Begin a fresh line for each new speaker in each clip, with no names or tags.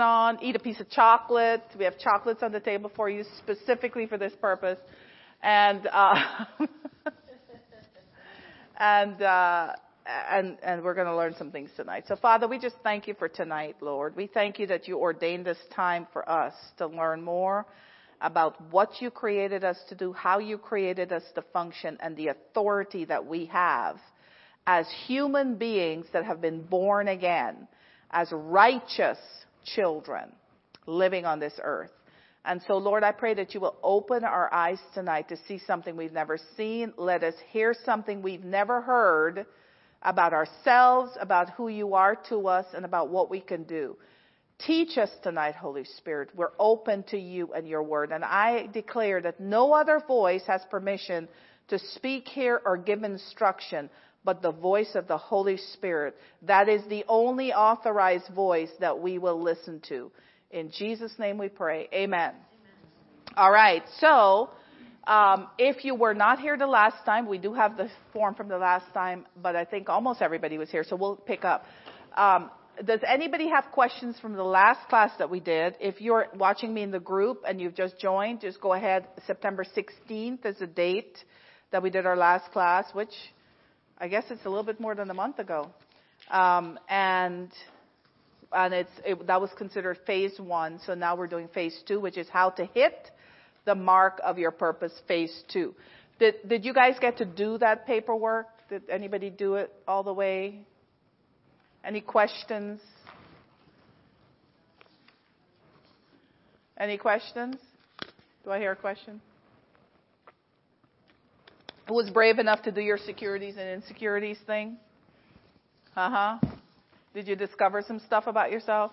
on, eat a piece of chocolate. We have chocolates on the table for you specifically for this purpose. And, uh, and, uh, and, and we're going to learn some things tonight. So Father, we just thank you for tonight, Lord. We thank you that you ordained this time for us to learn more about what you created us to do, how you created us to function, and the authority that we have as human beings that have been born again, as righteous children living on this earth. And so, Lord, I pray that you will open our eyes tonight to see something we've never seen. Let us hear something we've never heard about ourselves, about who you are to us, and about what we can do. Teach us tonight, Holy Spirit. We're open to you and your word. And I declare that no other voice has permission to speak here or give instruction but the voice of the Holy Spirit. That is the only authorized voice that we will listen to. In Jesus' name we pray. Amen. Amen. All right. So, um, if you were not here the last time, we do have the form from the last time, but I think almost everybody was here, so we'll pick up. Um, does anybody have questions from the last class that we did? If you're watching me in the group and you've just joined, just go ahead. September 16th is the date that we did our last class, which I guess it's a little bit more than a month ago. Um, and and it's it, that was considered phase one. So now we're doing phase two, which is how to hit the mark of your purpose. Phase two. Did did you guys get to do that paperwork? Did anybody do it all the way? Any questions? Any questions? Do I hear a question? Who was brave enough to do your securities and insecurities thing? Uh huh. Did you discover some stuff about yourself?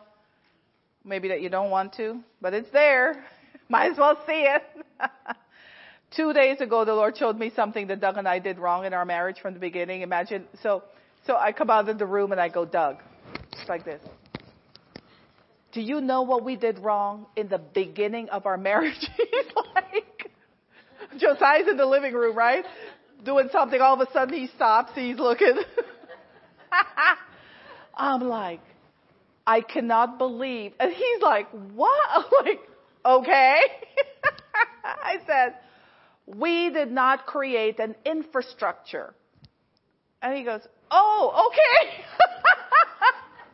Maybe that you don't want to, but it's there. Might as well see it. Two days ago, the Lord showed me something that Doug and I did wrong in our marriage from the beginning. Imagine, so so I come out of the room and I go, Doug, just like this. Do you know what we did wrong in the beginning of our marriage? He's like, Josiah's in the living room, right? Doing something. All of a sudden he stops. He's looking. I'm like, I cannot believe. And he's like, what? I'm like, okay. I said, we did not create an infrastructure. And he goes, Oh, okay.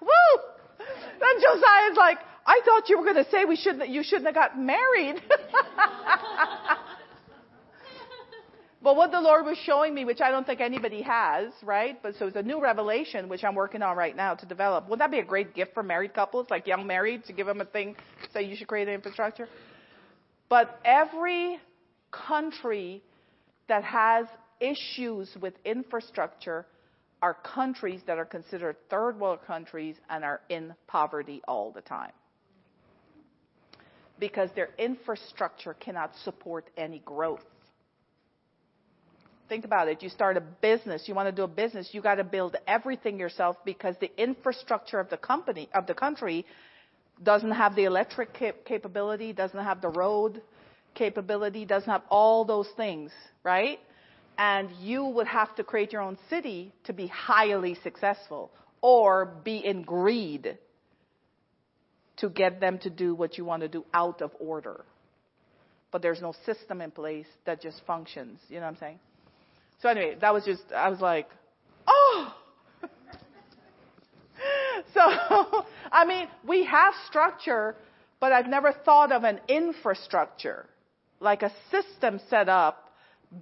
Woo! Then Josiah's like, I thought you were going to say we shouldn't, you shouldn't have gotten married. But what the Lord was showing me, which I don't think anybody has, right? But so it's a new revelation, which I'm working on right now to develop. Wouldn't that be a great gift for married couples, like young married, to give them a thing, say you should create an infrastructure? But every country that has issues with infrastructure are countries that are considered third world countries and are in poverty all the time. Because their infrastructure cannot support any growth. Think about it. You start a business, you want to do a business, you got to build everything yourself because the infrastructure of the company, of the country doesn't have the electric cap- capability, doesn't have the road capability, doesn't have all those things, right? and you would have to create your own city to be highly successful or be in greed to get them to do what you want to do out of order. But there's no system in place that just functions. You know what I'm saying? So anyway, that was just, I was like, oh! so, I mean, we have structure, but I've never thought of an infrastructure, like a system set up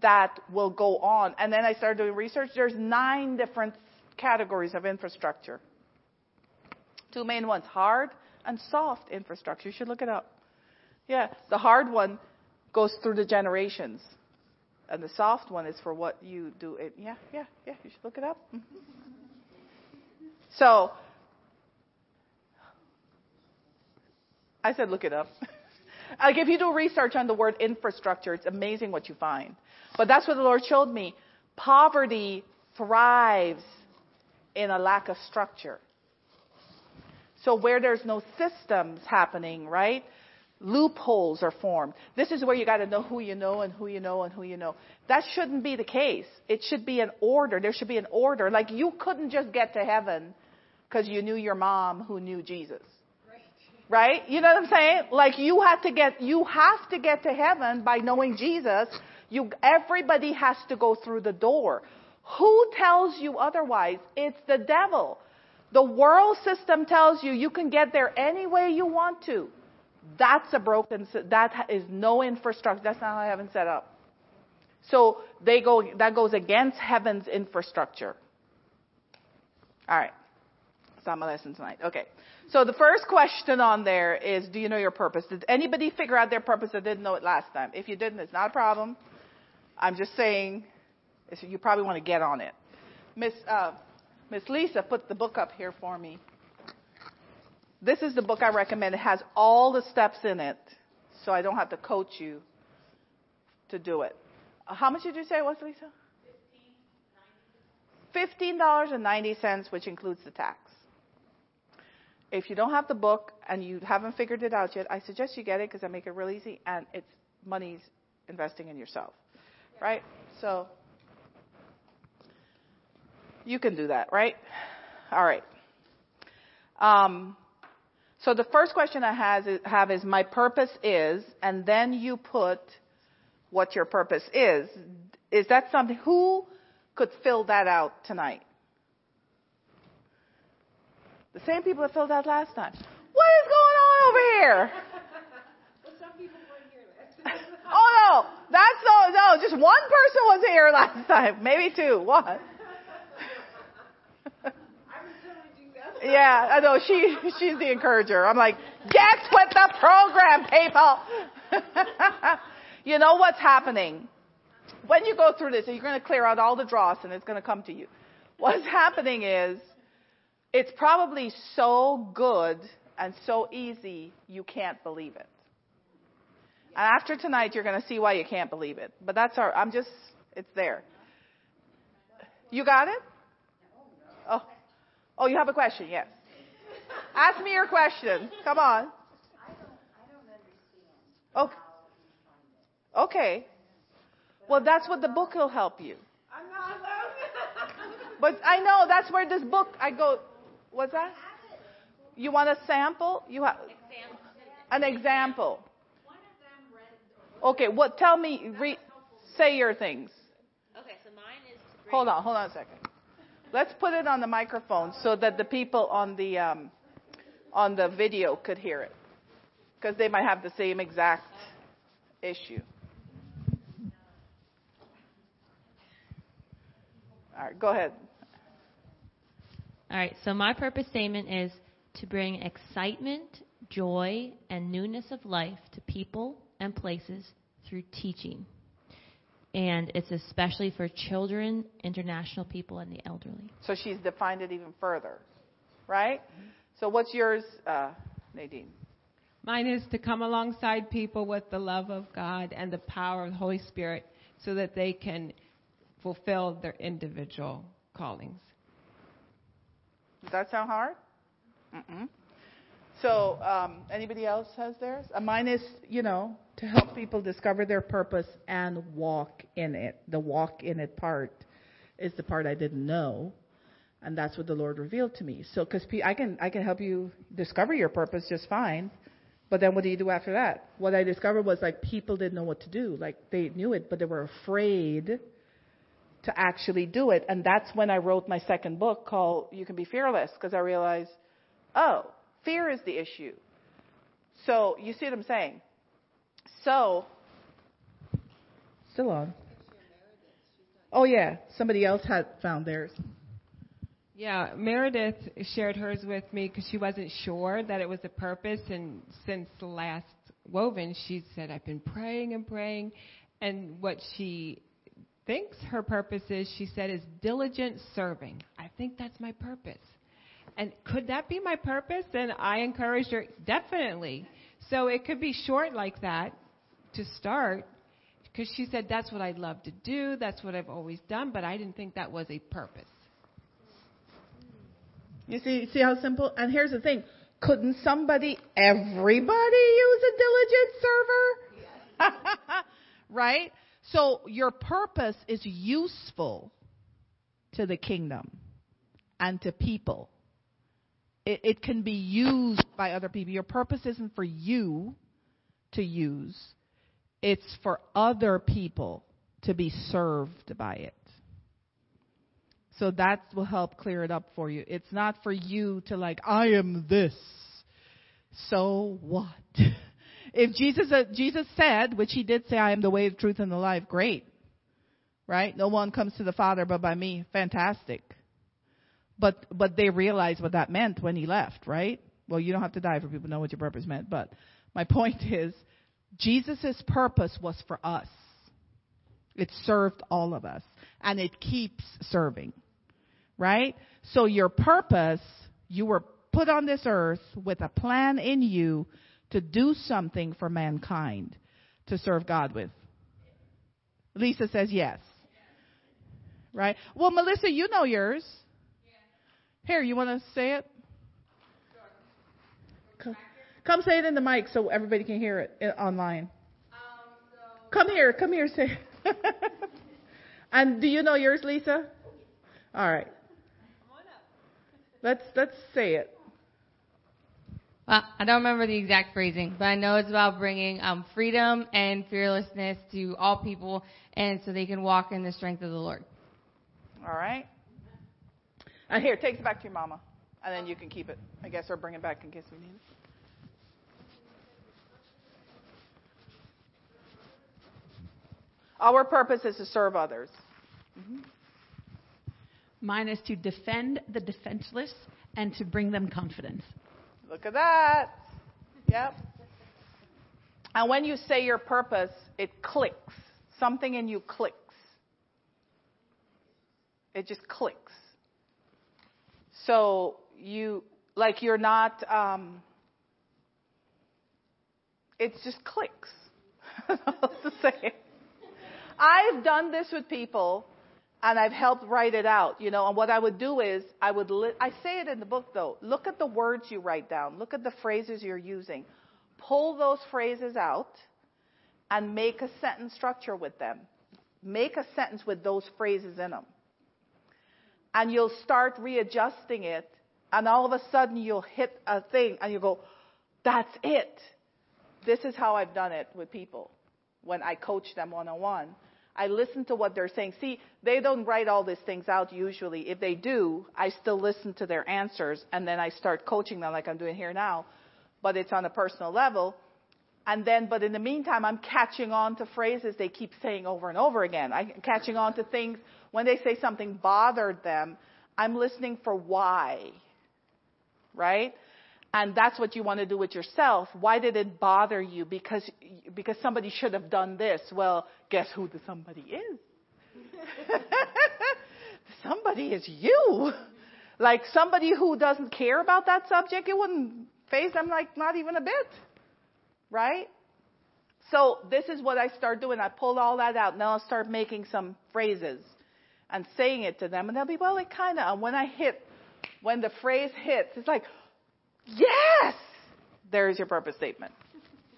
that will go on. And then I started doing research. There's nine different categories of infrastructure. Two main ones, hard and soft infrastructure. You should look it up. Yeah, the hard one goes through the generations. And the soft one is for what you do. It, yeah, yeah, yeah, you should look it up. Mm-hmm. so, I said look it up. like if you do research on the word infrastructure, it's amazing what you find. But that's what the Lord showed me. Poverty thrives in a lack of structure. So where there's no systems happening, right? Loopholes are formed. This is where you got to know who you know and who you know and who you know. That shouldn't be the case. It should be an order. There should be an order. Like you couldn't just get to heaven because you knew your mom who knew Jesus. Right? You know what I'm saying? Like you have to get, you have to get to heaven by knowing Jesus. You, everybody has to go through the door. Who tells you otherwise? It's the devil. The world system tells you you can get there any way you want to. That's a broken, that is no infrastructure. That's not how heaven's set up. So they go, that goes against heaven's infrastructure. All right. That's my lesson tonight. Okay. So the first question on there is, do you know your purpose? Did anybody figure out their purpose that didn't know it last time? If you didn't, it's not a problem. I'm just saying, you probably want to get on it. Miss, uh, Miss Lisa put the book up here for me. This is the book I recommend. It has all the steps in it, so I don't have to coach you to do it. Uh, how much did you say it was, Lisa? $15.90, which includes the tax. If you don't have the book and you haven't figured it out yet, I suggest you get it because I make it real easy and it's money's investing in yourself. Right? So, you can do that, right? All right. Um, so the first question I has, have is, my purpose is, and then you put what your purpose is. Is that something, who could fill that out tonight? The same people that filled out last time. What is going on over here? oh no, that's no, no, just one person was here last time. Maybe two. What? Yeah, I know. She she's the encourager. I'm like, get with the program, people. you know what's happening when you go through this? You're going to clear out all the dross, and it's going to come to you. What's happening is, it's probably so good and so easy you can't believe it. And after tonight, you're going to see why you can't believe it. But that's our. I'm just. It's there. You got it? Oh. Oh, you have a question? Yes. Ask me your question. Come on. I don't. I don't understand. Okay. Okay. Well, that's what the book will help you.
I'm not alone.
But I know that's where this book. I go. What's that? You want a sample? You have an example. Okay. What? Tell me. Re, say your things.
Okay. So mine is.
Hold on. Hold on a second. Let's put it on the microphone so that the people on the um, on the video could hear it, because they might have the same exact issue. All right, go ahead.
All right. So my purpose statement is to bring excitement, joy, and newness of life to people and places through teaching and it's especially for children, international people, and the elderly.
So she's defined it even further, right? Mm-hmm. So what's yours, uh, Nadine?
Mine is to come alongside people with the love of God and the power of the Holy Spirit so that they can fulfill their individual callings.
Does that sound hard? Mm-mm. So, um, anybody else has theirs? Uh, mine is, you know, to help people discover their purpose and walk in it. The walk in it part is the part I didn't know, and that's what the Lord revealed to me. So, because I can, I can help you discover your purpose just fine, but then what do you do after that? What I discovered was like people didn't know what to do. Like they knew it, but they were afraid to actually do it, and that's when I wrote my second book called "You Can Be Fearless," because I realized, oh Fear is the issue. So, you see what I'm saying? So, still on. Oh, yeah. Somebody else had found theirs.
Yeah, Meredith shared hers with me because she wasn't sure that it was a purpose. And since last woven, she said, I've been praying and praying. And what she thinks her purpose is, she said, is diligent serving. I think that's my purpose. And could that be my purpose? Then I encouraged her, definitely. So it could be short like that to start, because she said, that's what I'd love to do, that's what I've always done, but I didn't think that was a purpose.
You see, see how simple? And here's the thing. Couldn't somebody, everybody use a diligent server? Right? So your purpose is useful to the kingdom and to people
it, it can be used by other people. Your purpose isn't for you to use, it's for other people to be served by it. So that will help clear it up for you. It's not for you to like, I am this. So what? If Jesus, uh, Jesus said, which he did say, I am the way, the truth, and the life, great. Right? No one comes to the Father but by me. Fantastic. But, but they realized what that meant when he left, right? Well, you don't have to die for people to know what your purpose meant, but my point is, Jesus' purpose was for us. It served all of us. And it keeps serving. Right? So your purpose, you were put on this earth with a plan in you to do something for mankind to serve God with. Lisa says yes. Right? Well, Melissa, you know yours. Here, you want to say it? Come, come say it in the mic so everybody can hear it uh, online. Come here, come here, say. and do you know yours, Lisa? All right. Let's let's say it.
Well, I don't remember the exact phrasing, but I know it's about bringing um, freedom and fearlessness to all people, and so they can walk in the strength of the Lord.
All right. And here, take it back to your mama, and then you can keep it, I guess, or bring it back in case we need it. Our purpose is to serve others. Mm-hmm.
Mine is to defend the defenseless and to bring them confidence.
Look at that. Yep. And when you say your purpose, it clicks. Something in you clicks. It just clicks. So you, like, you're not, um, it just clicks. To say. I've done this with people and I've helped write it out, you know, and what I would do is I would, li- I say it in the book though, look at the words you write down, look at the phrases you're using, pull those phrases out and make a sentence structure with them. Make a sentence with those phrases in them. And you'll start readjusting it and all of a sudden you'll hit a thing and you go, that's it. This is how I've done it with people when I coach them one on one. I listen to what they're saying. See, they don't write all these things out usually. If they do, I still listen to their answers and then I start coaching them like I'm doing here now, but it's on a personal level. And then, but in the meantime, I'm catching on to phrases they keep saying over and over again. I'm catching on to things when they say something bothered them. I'm listening for why. Right? And that's what you want to do with yourself. Why did it bother you? Because, because somebody should have done this. Well, guess who the somebody is? somebody is you. Like somebody who doesn't care about that subject, it wouldn't faze them like not even a bit. Right? So this is what I start doing. I pull all that out. Now I'll start making some phrases and saying it to them. And they'll be, well, it kind of, and when I hit, when the phrase hits, it's like, Yes! There's your purpose statement.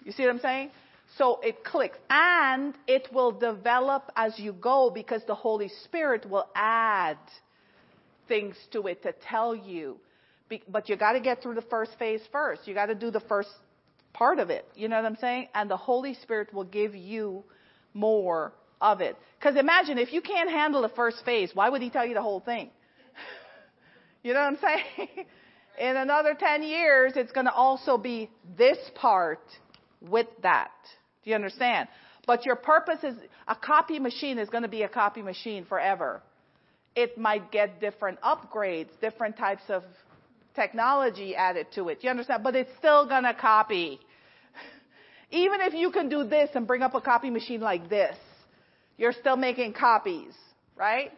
You see what I'm saying? So it clicks. And it will develop as you go because the Holy Spirit will add things to it to tell you. But you gotta get through the first phase first. You gotta do the first part of it. You know what I'm saying? And the Holy Spirit will give you more of it. Because imagine if you can't handle the first phase, why would He tell you the whole thing? you know what I'm saying? in another 10 years, it's going to also be this part with that. Do you understand? But your purpose is, a copy machine is going to be a copy machine forever. It might get different upgrades, different types of technology added to it. You understand? But it's still going to copy. Even if you can do this and bring up a copy machine like this, you're still making copies, right?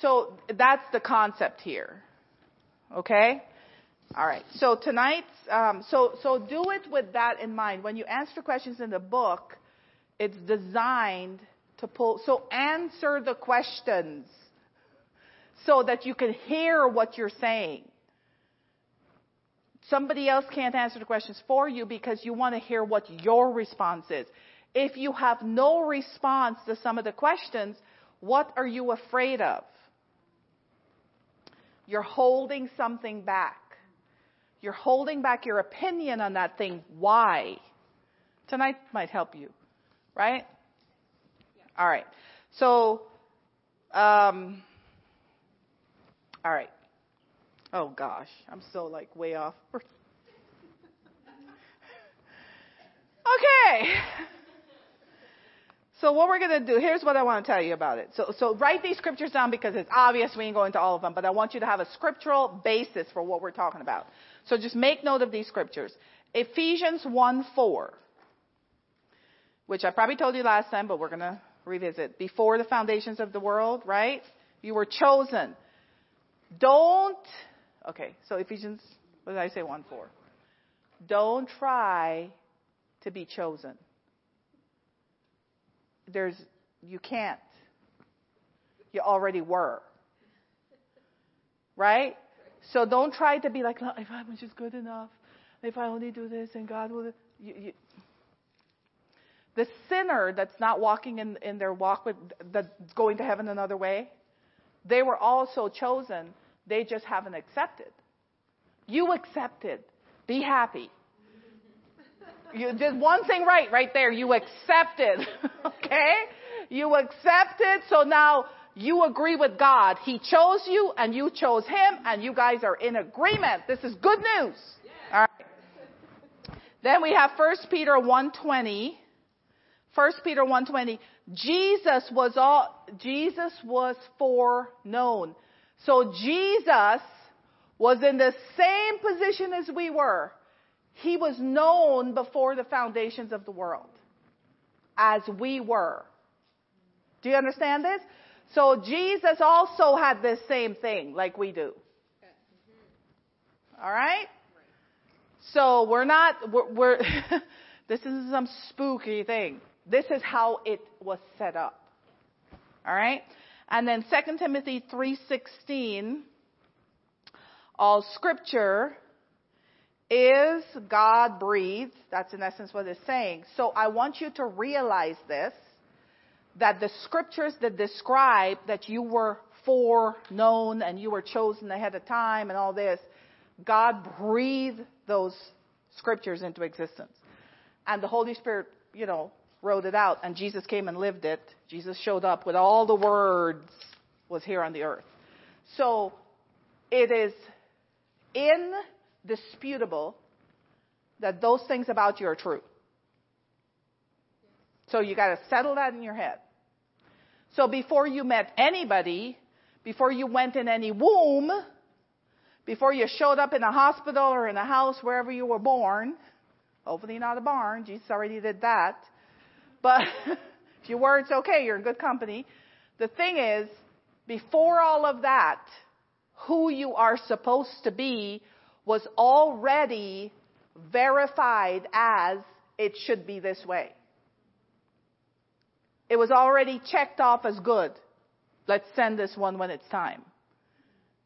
So that's the concept here. Okay? All right. So tonight, um, so so do it with that in mind. When you answer questions in the book, it's designed to pull. So answer the questions so that you can hear what you're saying. Somebody else can't answer the questions for you because you want to hear what your response is. If you have no response to some of the questions, what are you afraid of? You're holding something back. You're holding back your opinion on that thing. Why? Tonight might help you, right? All right. So, um, all right. Oh gosh, I'm so like way off. okay. So what we're going to do, here's what I want to tell you about it. So, so write these scriptures down because it's obvious we ain't going to all of them, but I want you to have a scriptural basis for what we're talking about. So just make note of these scriptures. Ephesians 1 4, which I probably told you last time, but we're going to revisit. Before the foundations of the world, right? You were chosen. Don't, okay, so Ephesians, what did I say 1 4? Don't try to be chosen there's you can't. You already were. Right? So don't try to be like, if I'm just good enough, if I only do this and God will. You, you, the sinner that's not walking in, in their walk with, that's going to heaven another way, they were also chosen. They just haven't accepted. You accepted. Be happy. You did one thing right, right there. You accepted. okay? You accepted, so now you agree with God. He chose you and you chose him and you guys are in agreement. This is good news. All right. Then we have 1 Peter 1:20. 1 Peter 1:20. Jesus was all Jesus was foreknown. So Jesus was in the same position as we were. He was known before the foundations of the world as we were. Do you understand this? So Jesus also had this same thing like we do. All right? So we're not, we're, we're this is some spooky thing. This is how it was set up. All right? And then 2 Timothy 3:16 all scripture is God breathed. That's in essence what it's saying. So I want you to realize this, that the scriptures that describe that you were foreknown and you were chosen ahead of time and all this, God breathed those scriptures into existence. And the Holy Spirit, you know, wrote it out and Jesus came and lived it. Jesus showed up with all the words was here on the earth. So it is in disputable that those things about you are true. So you got to settle that in your head. So before you met anybody, before you went in any womb, before you showed up in a hospital or in a house wherever you were born, hopefully not a barn, Jesus already did that. But if you were, it's okay, you're in good company. The thing is, before all of that, who you are supposed to be was already verified as it should be this way. It was already checked off as good. Let's send this one when it's time.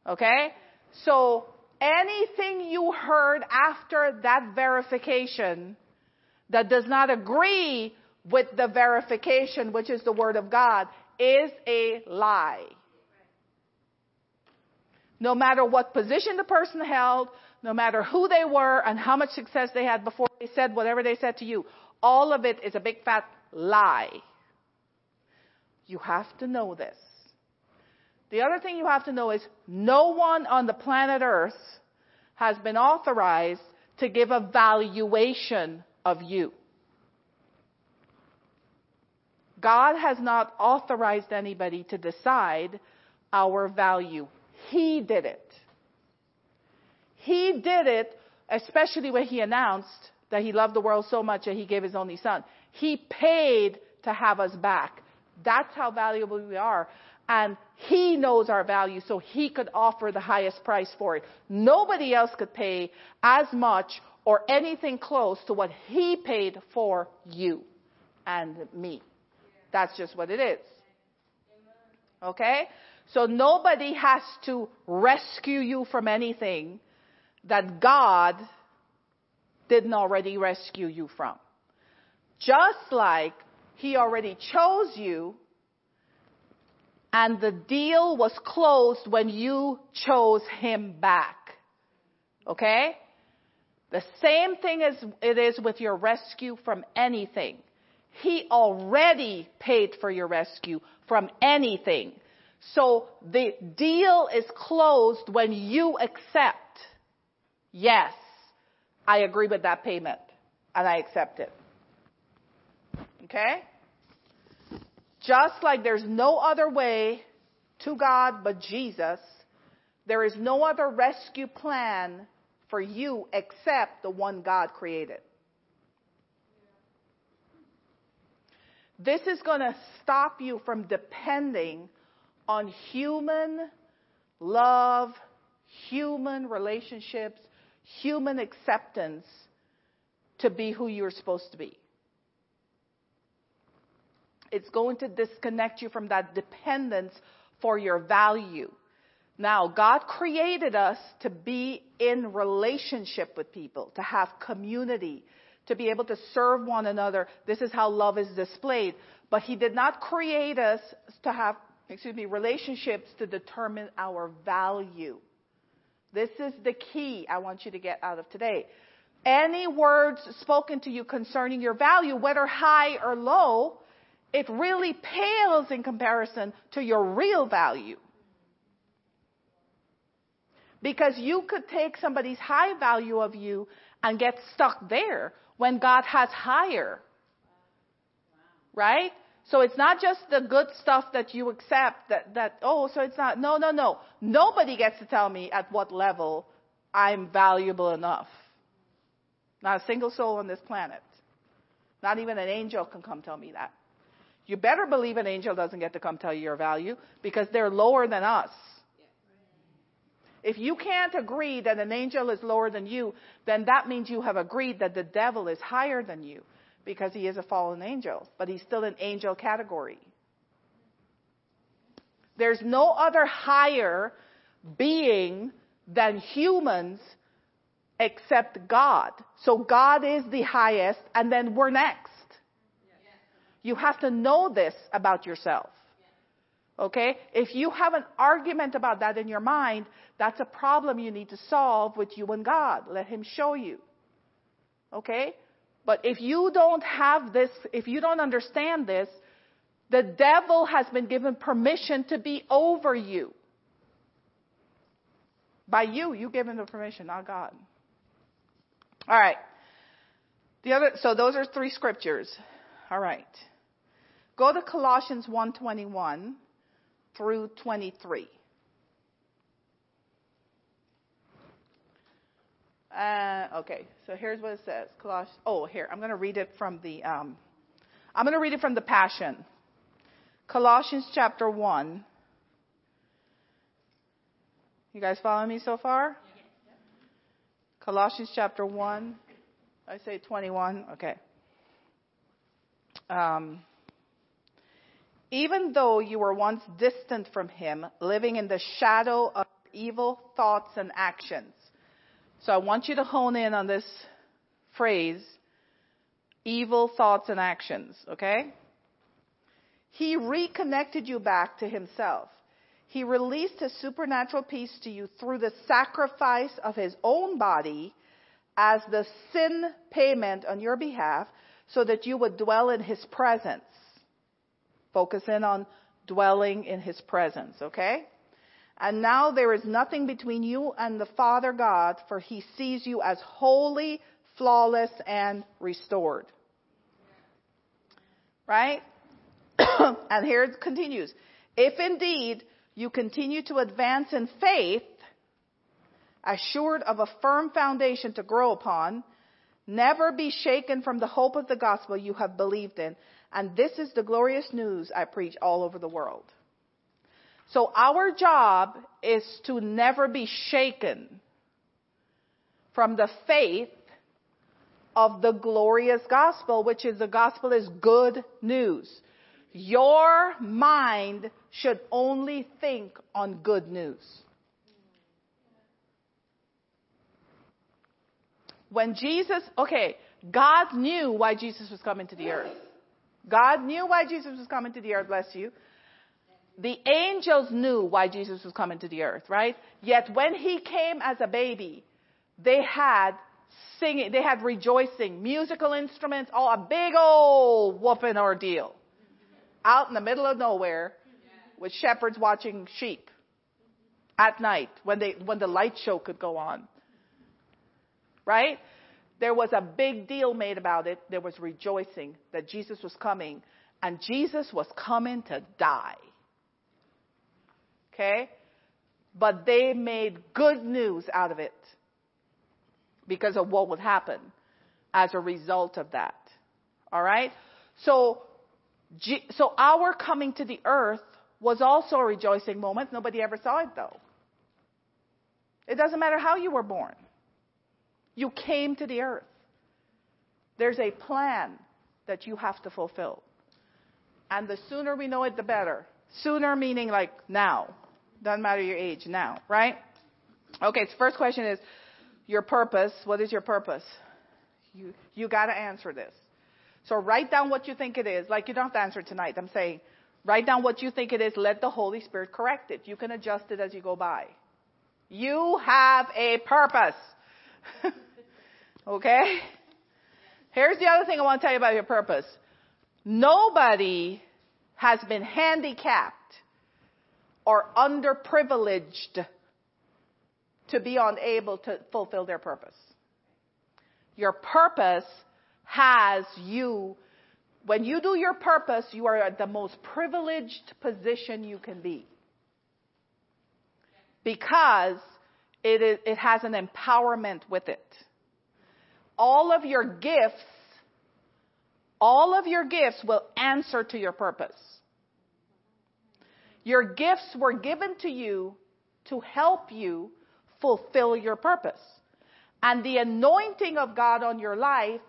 Okay? So anything you heard after that verification that does not agree with the verification, which is the Word of God, is a lie. No matter what position the person held, no matter who they were and how much success they had before they said whatever they said to you, all of it is a big fat lie. You have to know this. The other thing you have to know is no one on the planet Earth has been authorized to give a valuation of you. God has not authorized anybody to decide our value. He did it. He did it, especially when he announced that he loved the world so much that he gave his only son. He paid to have us back. That's how valuable we are. And he knows our value, so he could offer the highest price for it. Nobody else could pay as much or anything close to what he paid for you and me. That's just what it is. Okay? So nobody has to rescue you from anything that God didn't already rescue you from. Just like He already chose you and the deal was closed when you chose Him back. Okay? The same thing as it is with your rescue from anything. He already paid for your rescue from anything. So the deal is closed when you accept, yes, I agree with that payment and I accept it. Okay? Just like there's no other way to God but Jesus, there is no other rescue plan for you except the one God created. This is going to stop you from depending on human love, human relationships, human acceptance to be who you're supposed to be. It's going to disconnect you from that dependence for your value. Now, God created us to be in relationship with people, to have community, to be able to serve one another. This is how love is displayed. But He did not create us to have, excuse me, relationships to determine our value. This is the key I want you to get out of today. Any words spoken to you concerning your value, whether high or low, it really pales in comparison to your real value. Because you could take somebody's high value of you and get stuck there when God has higher. Right? So it's not just the good stuff that you accept that, that, oh, so it's not, no, no, no. Nobody gets to tell me at what level I'm valuable enough. Not a single soul on this planet. Not even an angel can come tell me that. You better believe an angel doesn't get to come tell you your value because they're lower than us. If you can't agree that an angel is lower than you, then that means you have agreed that the devil is higher than you because he is a fallen angel, but he's still an angel category. There's no other higher being than humans except God. So God is the highest, and then we're next. You have to know this about yourself. Okay? If you have an argument about that in your mind, that's a problem you need to solve with you and God. Let Him show you. Okay? But if you don't have this, if you don't understand this, the devil has been given permission to be over you. By you, you give him the permission, not God. All right. The other, so those are three scriptures. All right. Go to Colossians 1:21 through 23. Uh, okay, so here's what it says. Colossians. Oh, here I'm going to read it from the. Um, I'm going to read it from the Passion. Colossians chapter one. You guys following me so far? Colossians chapter one. I say 21. Okay. Um, even though you were once distant from him, living in the shadow of evil thoughts and actions. So I want you to hone in on this phrase, evil thoughts and actions, okay? He reconnected you back to himself. He released his supernatural peace to you through the sacrifice of his own body as the sin payment on your behalf so that you would dwell in his presence. Focus in on dwelling in his presence, okay? And now there is nothing between you and the Father God, for he sees you as holy, flawless, and restored. Right? and here it continues. If indeed you continue to advance in faith, assured of a firm foundation to grow upon, never be shaken from the hope of the gospel you have believed in, and this is the glorious news I preach all over the world. So our job is to never be shaken from the faith of the glorious gospel, which is the gospel is good news. Your mind should only think on good news. When Jesus, okay, God knew why Jesus was coming to the earth. God knew why Jesus was coming to the earth, bless you. The angels knew why Jesus was coming to the earth, right? Yet when he came as a baby, they had singing. They had rejoicing, musical instruments, all a big old whooping ordeal out in the middle of nowhere with shepherds watching sheep at night when they when the light show could go on. Right? There was a big deal made about it. There was rejoicing that Jesus was coming and Jesus was coming to die. Okay? But they made good news out of it because of what would happen as a result of that. All right? So, so our coming to the earth was also a rejoicing moment. Nobody ever saw it though. It doesn't matter how you were born. You came to the earth. There's a plan that you have to fulfill. And the sooner we know it, the better. Sooner meaning like now. Doesn't matter your age, now, right? Okay, so first question is your purpose. What is your purpose? You, you gotta answer this. So write down what you think it is. Like you don't have to answer tonight. I'm saying write down what you think it is. Let the Holy Spirit correct it. You can adjust it as you go by. You have a purpose. okay? Here's the other thing I want to tell you about your purpose. Nobody has been handicapped or underprivileged to be unable to fulfill their purpose. Your purpose has you, when you do your purpose, you are at the most privileged position you can be. Because it, is, it has an empowerment with it. All of your gifts, all of your gifts will answer to your purpose. Your gifts were given to you to help you fulfill your purpose. And the anointing of God on your life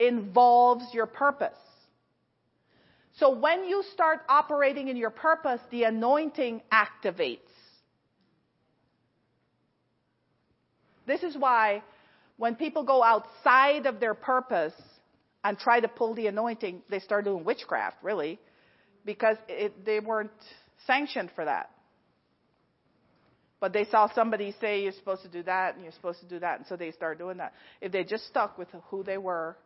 involves your purpose. So when you start operating in your purpose, the anointing activates. This is why when people go outside of their purpose and try to pull the anointing, they start doing witchcraft, really, because it, they weren't sanctioned for that. But they saw somebody say you're supposed to do that and you're supposed to do that, and so they start doing that. If they just stuck with who they were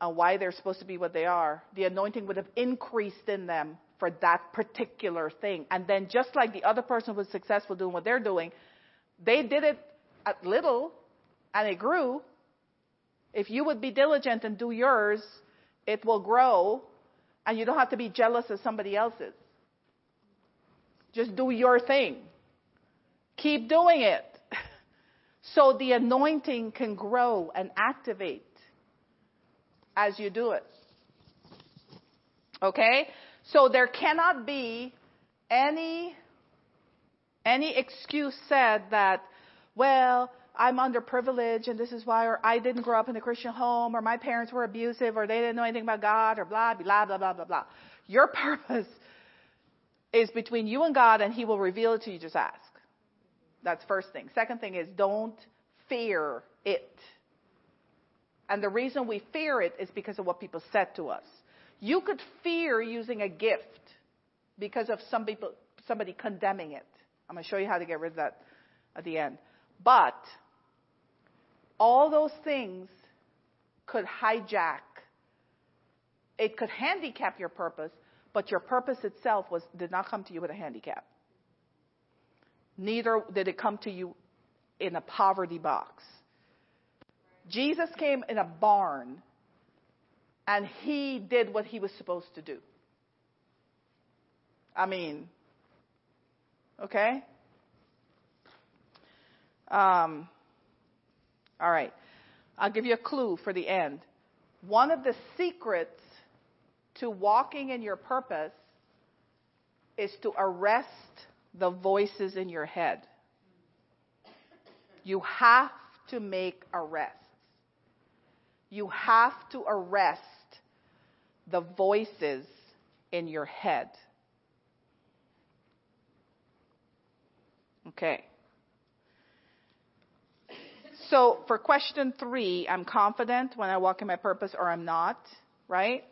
and why they're supposed to be what they are, the anointing would have increased in them for that particular thing. And then just like the other person was successful doing what they're doing, they did it at little and it grew. If you would be diligent and do yours, it will grow and you don't have to be jealous of somebody else's. Just do your thing. Keep doing it. So the anointing can grow and activate as you do it. Okay? So there cannot be any any excuse said that, well, I'm underprivileged and this is why, or I didn't grow up in a Christian home, or my parents were abusive, or they didn't know anything about God, or blah, blah, blah, blah, blah, blah. Your purpose is between you and God, and He will reveal it to you. Just ask. That's first thing. Second thing is don't fear it. And the reason we fear it is because of what people said to us. You could fear using a gift because of some people, somebody condemning it. I'm going to show you how to get rid of that at the end. But all those things could hijack, it could handicap your purpose, but your purpose itself was, did not come to you with a handicap. Neither did it come to you in a poverty box. Jesus came in a barn and he did what he was supposed to do. I mean, okay? Um, all right. I'll give you a clue for the end. One of the secrets to walking in your purpose is to arrest the voices in your head. You have to make arrests. You have to arrest the voices in your head. Okay. So for question three, I'm confident when I walk in my purpose or I'm not, right?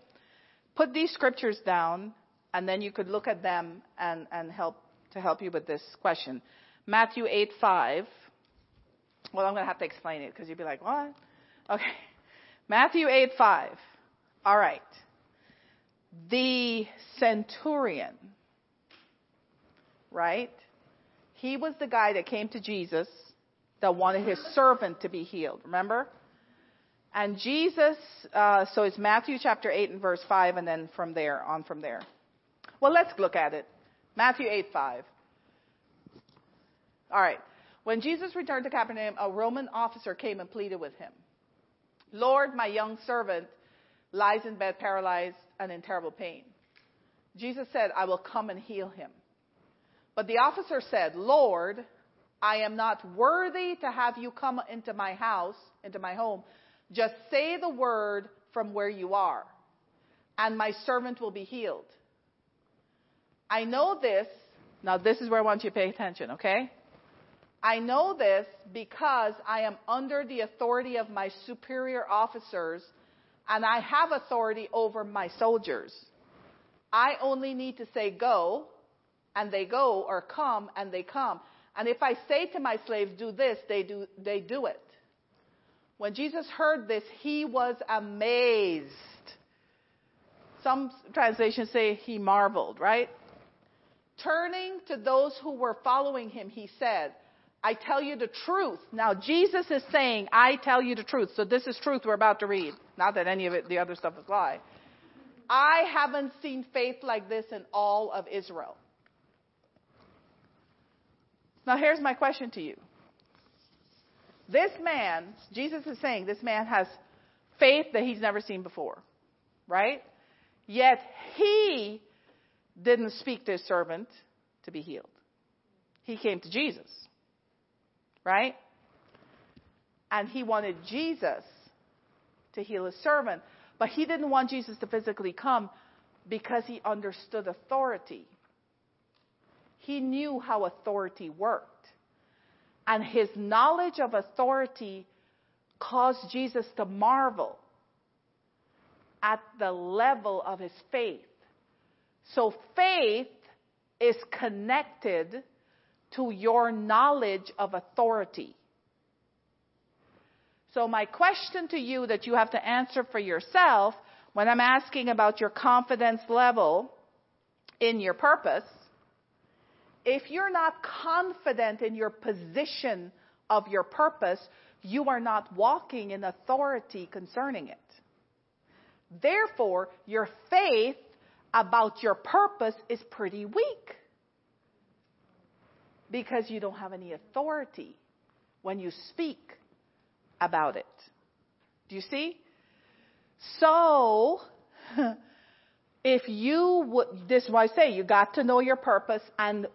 Put these scriptures down and then you could look at them and, and help to help you with this question. Matthew 8 5. Well, I'm going to have to explain it because you'd be like, what? Okay. Matthew 8 5. All right. The centurion, right? He was the guy that came to Jesus that wanted his servant to be healed. Remember? And Jesus, uh, so it's Matthew chapter 8 and verse 5, and then from there, on from there. Well, let's look at it. Matthew 8 5. All right. When Jesus returned to Capernaum, a Roman officer came and pleaded with him Lord, my young servant lies in bed paralyzed and in terrible pain. Jesus said, I will come and heal him. But the officer said, Lord, I am not worthy to have you come into my house, into my home. Just say the word from where you are, and my servant will be healed. I know this. Now, this is where I want you to pay attention, okay? I know this because I am under the authority of my superior officers and I have authority over my soldiers. I only need to say go and they go or come and they come. And if I say to my slaves, do this, they do, they do it. When Jesus heard this, he was amazed. Some translations say he marveled, right? Turning to those who were following him, he said, I tell you the truth. Now, Jesus is saying, I tell you the truth. So this is truth we're about to read. Not that any of it, the other stuff is lie. I haven't seen faith like this in all of Israel. Now, here's my question to you. This man, Jesus is saying, this man has faith that he's never seen before, right? Yet he didn't speak to his servant to be healed. He came to Jesus right? And he wanted Jesus to heal his servant. But he didn't want Jesus to physically come because he understood authority. He knew how authority worked. And his knowledge of authority caused Jesus to marvel at the level of his faith. So faith is connected to your knowledge of authority. So, my question to you that you have to answer for yourself when I'm asking about your confidence level in your purpose, if you're not confident in your position of your purpose, you are not walking in authority concerning it. Therefore, your faith about your purpose is pretty weak because you don't have any authority when you speak about it. Do you see? So, if you would, this is why I say you got to know your purpose and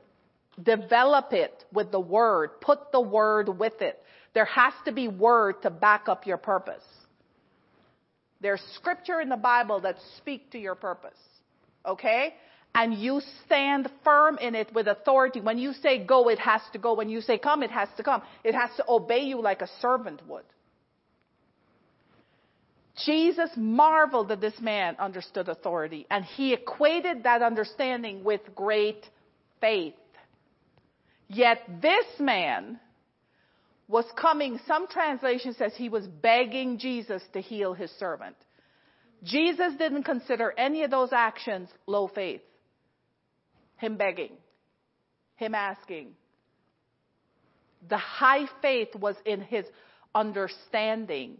develop it with the word. Put the word with it. There has to be word to back up your purpose. There's scripture in the Bible that speak to your purpose. Okay? and you stand firm in it with authority. When you say go, it has to go. When you say come, it has to come. It has to obey you like a servant would. Jesus marveled that this man understood authority, and he equated that understanding with great faith. Yet this man was coming, some translation says he was begging Jesus to heal his servant. Jesus didn't consider any of those actions low faith him begging, him asking. The high faith was in his understanding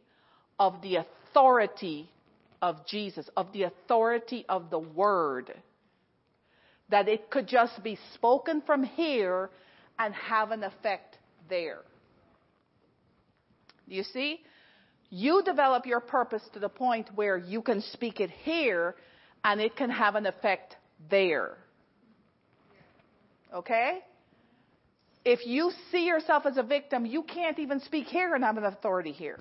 of the authority of Jesus, of the authority of the word. That it could just be spoken from here and have an effect there. You see? You develop your purpose to the point where you can speak it here and it can have an effect there. Okay? If you see yourself as a victim, you can't even speak here and have an authority here.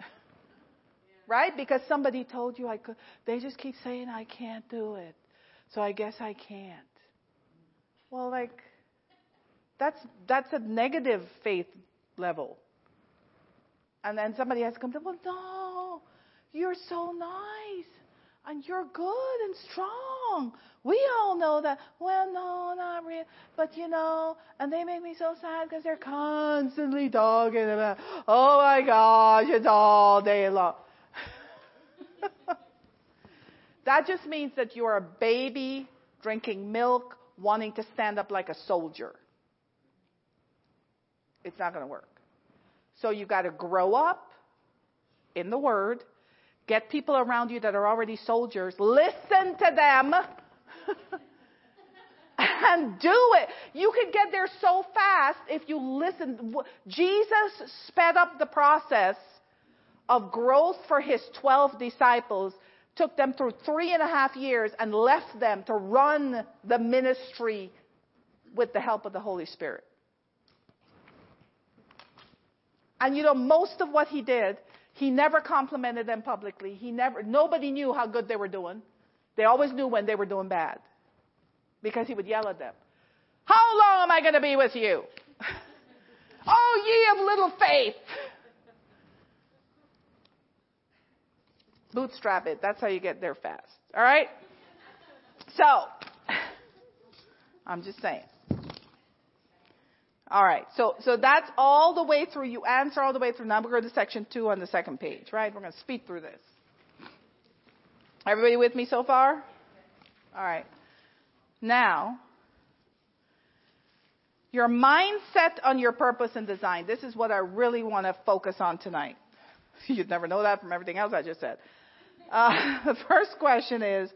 right? Because somebody told you I could. They just keep saying I can't do it. So I guess I can't. Well, like, that's, that's a negative faith level. And then somebody has to come to, well, no, you're so nice and you're good and strong. We all know that. Well, no, not really. But you know, and they make me so sad because they're constantly talking about, oh my gosh, it's all day long. that just means that you're a baby drinking milk, wanting to stand up like a soldier. It's not going to work. So you've got to grow up in the Word, get people around you that are already soldiers, listen to them, and do it. You can get there so fast if you listen. Jesus sped up the process of growth for his 12 disciples, took them through three and a half years, and left them to run the ministry with the help of the Holy Spirit. And you know, most of what he did, he never complimented them publicly. He never, nobody knew how good they were doing. They always knew when they were doing bad. Because he would yell at them. How long am I going to be with you? oh, ye of little faith. Bootstrap it. That's how you get there fast. All right? So, I'm just saying. All right. So, so that's all the way through. You answer all the way through. Now going to section two on the second page, right? We're going to speed through this. Everybody with me so far? All right. Now, your mindset on your purpose and design. This is what I really want to focus on tonight. You'd never know that from everything else I just said. Uh, the first question is,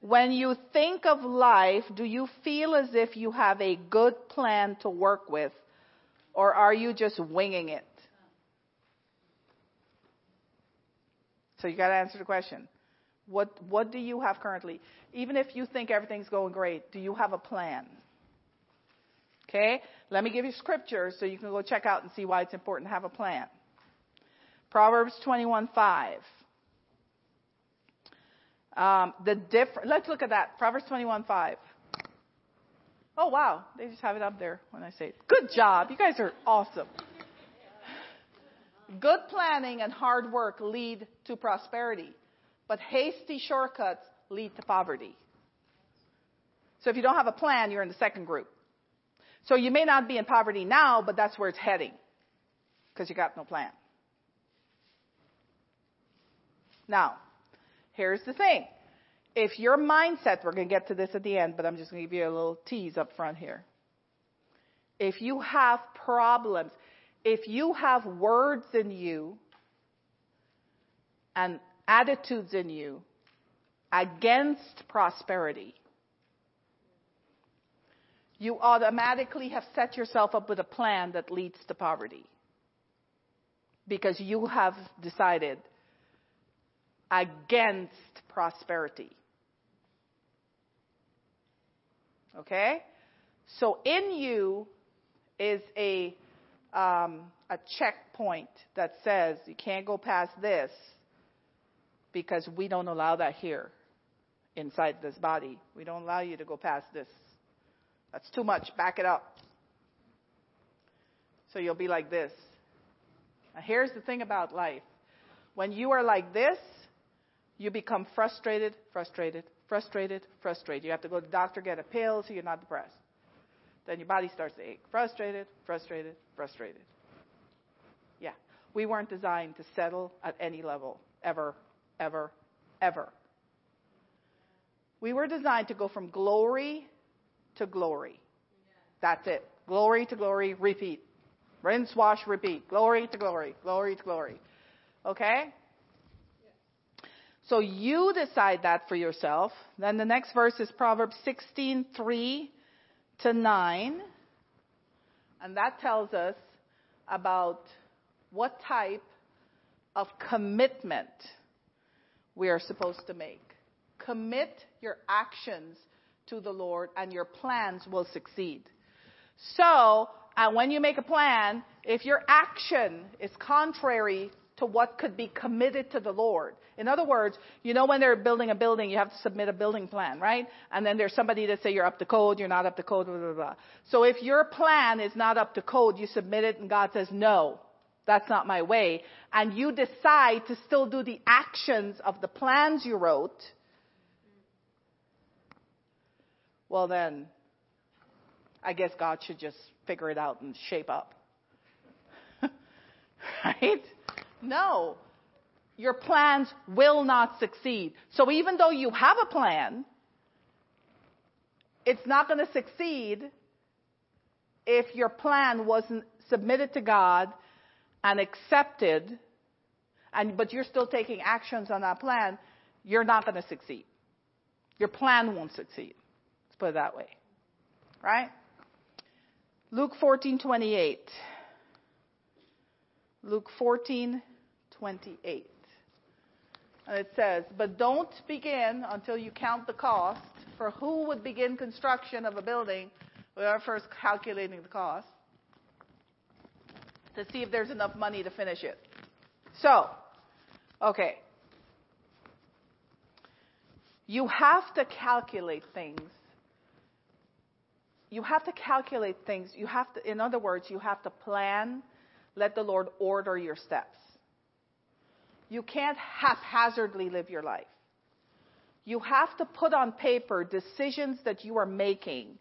when you think of life, do you feel as if you have a good plan to work with, or are you just winging it? So you got to answer the question. What what do you have currently? Even if you think everything's going great, do you have a plan? Okay? Let me give you scripture so you can go check out and see why it's important to have a plan. Proverbs 21:5. Um, the different. Let's look at that. Proverbs 21:5. Oh wow, they just have it up there when I say it. Good job. You guys are awesome. Good planning and hard work lead to prosperity, but hasty shortcuts lead to poverty. So if you don't have a plan, you're in the second group. So you may not be in poverty now, but that's where it's heading because you got no plan. Now, Here's the thing. If your mindset, we're going to get to this at the end, but I'm just going to give you a little tease up front here. If you have problems, if you have words in you and attitudes in you against prosperity, you automatically have set yourself up with a plan that leads to poverty. Because you have decided against prosperity. Okay? So in you is a um, a checkpoint that says you can't go past this because we don't allow that here inside this body. We don't allow you to go past this. That's too much. Back it up. So you'll be like this. Now here's the thing about life. When you are like this, you become frustrated, frustrated, frustrated, frustrated. You have to go to the doctor, get a pill so you're not depressed. Then your body starts to ache. Frustrated, frustrated, frustrated. Yeah. We weren't designed to settle at any level, ever, ever, ever. We were designed to go from glory to glory. That's it. Glory to glory, repeat. Rinse, wash, repeat. Glory to glory, glory to glory. Okay? So you decide that for yourself. Then the next verse is Proverbs 16:3 to 9. And that tells us about what type of commitment we are supposed to make. Commit your actions to the Lord and your plans will succeed. So, and when you make a plan, if your action is contrary to what could be committed to the Lord. In other words, you know when they're building a building, you have to submit a building plan, right? And then there's somebody that say you're up to code, you're not up to code, blah, blah, blah. So if your plan is not up to code, you submit it and God says, no, that's not my way. And you decide to still do the actions of the plans you wrote. well then, I guess God should just figure it out and shape up. right? No. Your plans will not succeed. So even though you have a plan, it's not going to succeed if your plan wasn't submitted to God and accepted and but you're still taking actions on that plan, you're not going to succeed. Your plan won't succeed. Let's put it that way. Right? Luke 14:28. Luke 14:28. And it says, "But don't begin until you count the cost, for who would begin construction of a building without first calculating the cost to see if there's enough money to finish it?" So, okay. You have to calculate things. You have to calculate things. You have to, in other words, you have to plan, let the Lord order your steps. You can't haphazardly live your life. You have to put on paper decisions that you are making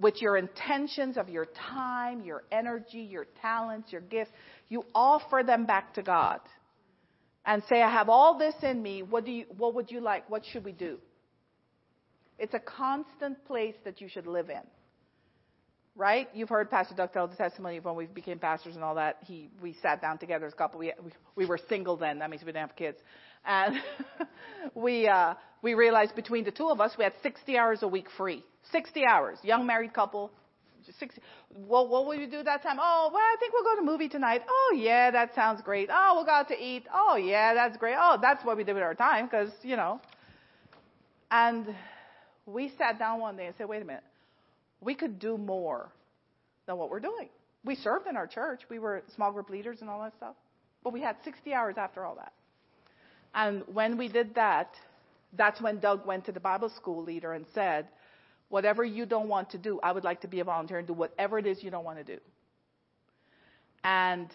with your intentions of your time, your energy, your talents, your gifts. You offer them back to God and say, I have all this in me. What do you, what would you like? What should we do? It's a constant place that you should live in. Right? You've heard Pastor Doug tell the testimony of when we became pastors and all that. He, we sat down together as a couple. We, we, we were single then. That means we didn't have kids. And we, uh, we realized between the two of us, we had 60 hours a week free. 60 hours. Young married couple. 60. Well, what will you do that time? Oh, well, I think we'll go to a movie tonight. Oh, yeah, that sounds great. Oh, we'll go out to eat. Oh, yeah, that's great. Oh, that's what we did with our time because, you know. And we sat down one day and said, wait a minute, we could do more than what we're doing. We served in our church, we were small group leaders and all that stuff, but we had 60 hours after all that. And when we did that, that's when Doug went to the Bible school leader and said, whatever you don't want to do, I would like to be a volunteer and do whatever it is you don't want to do. And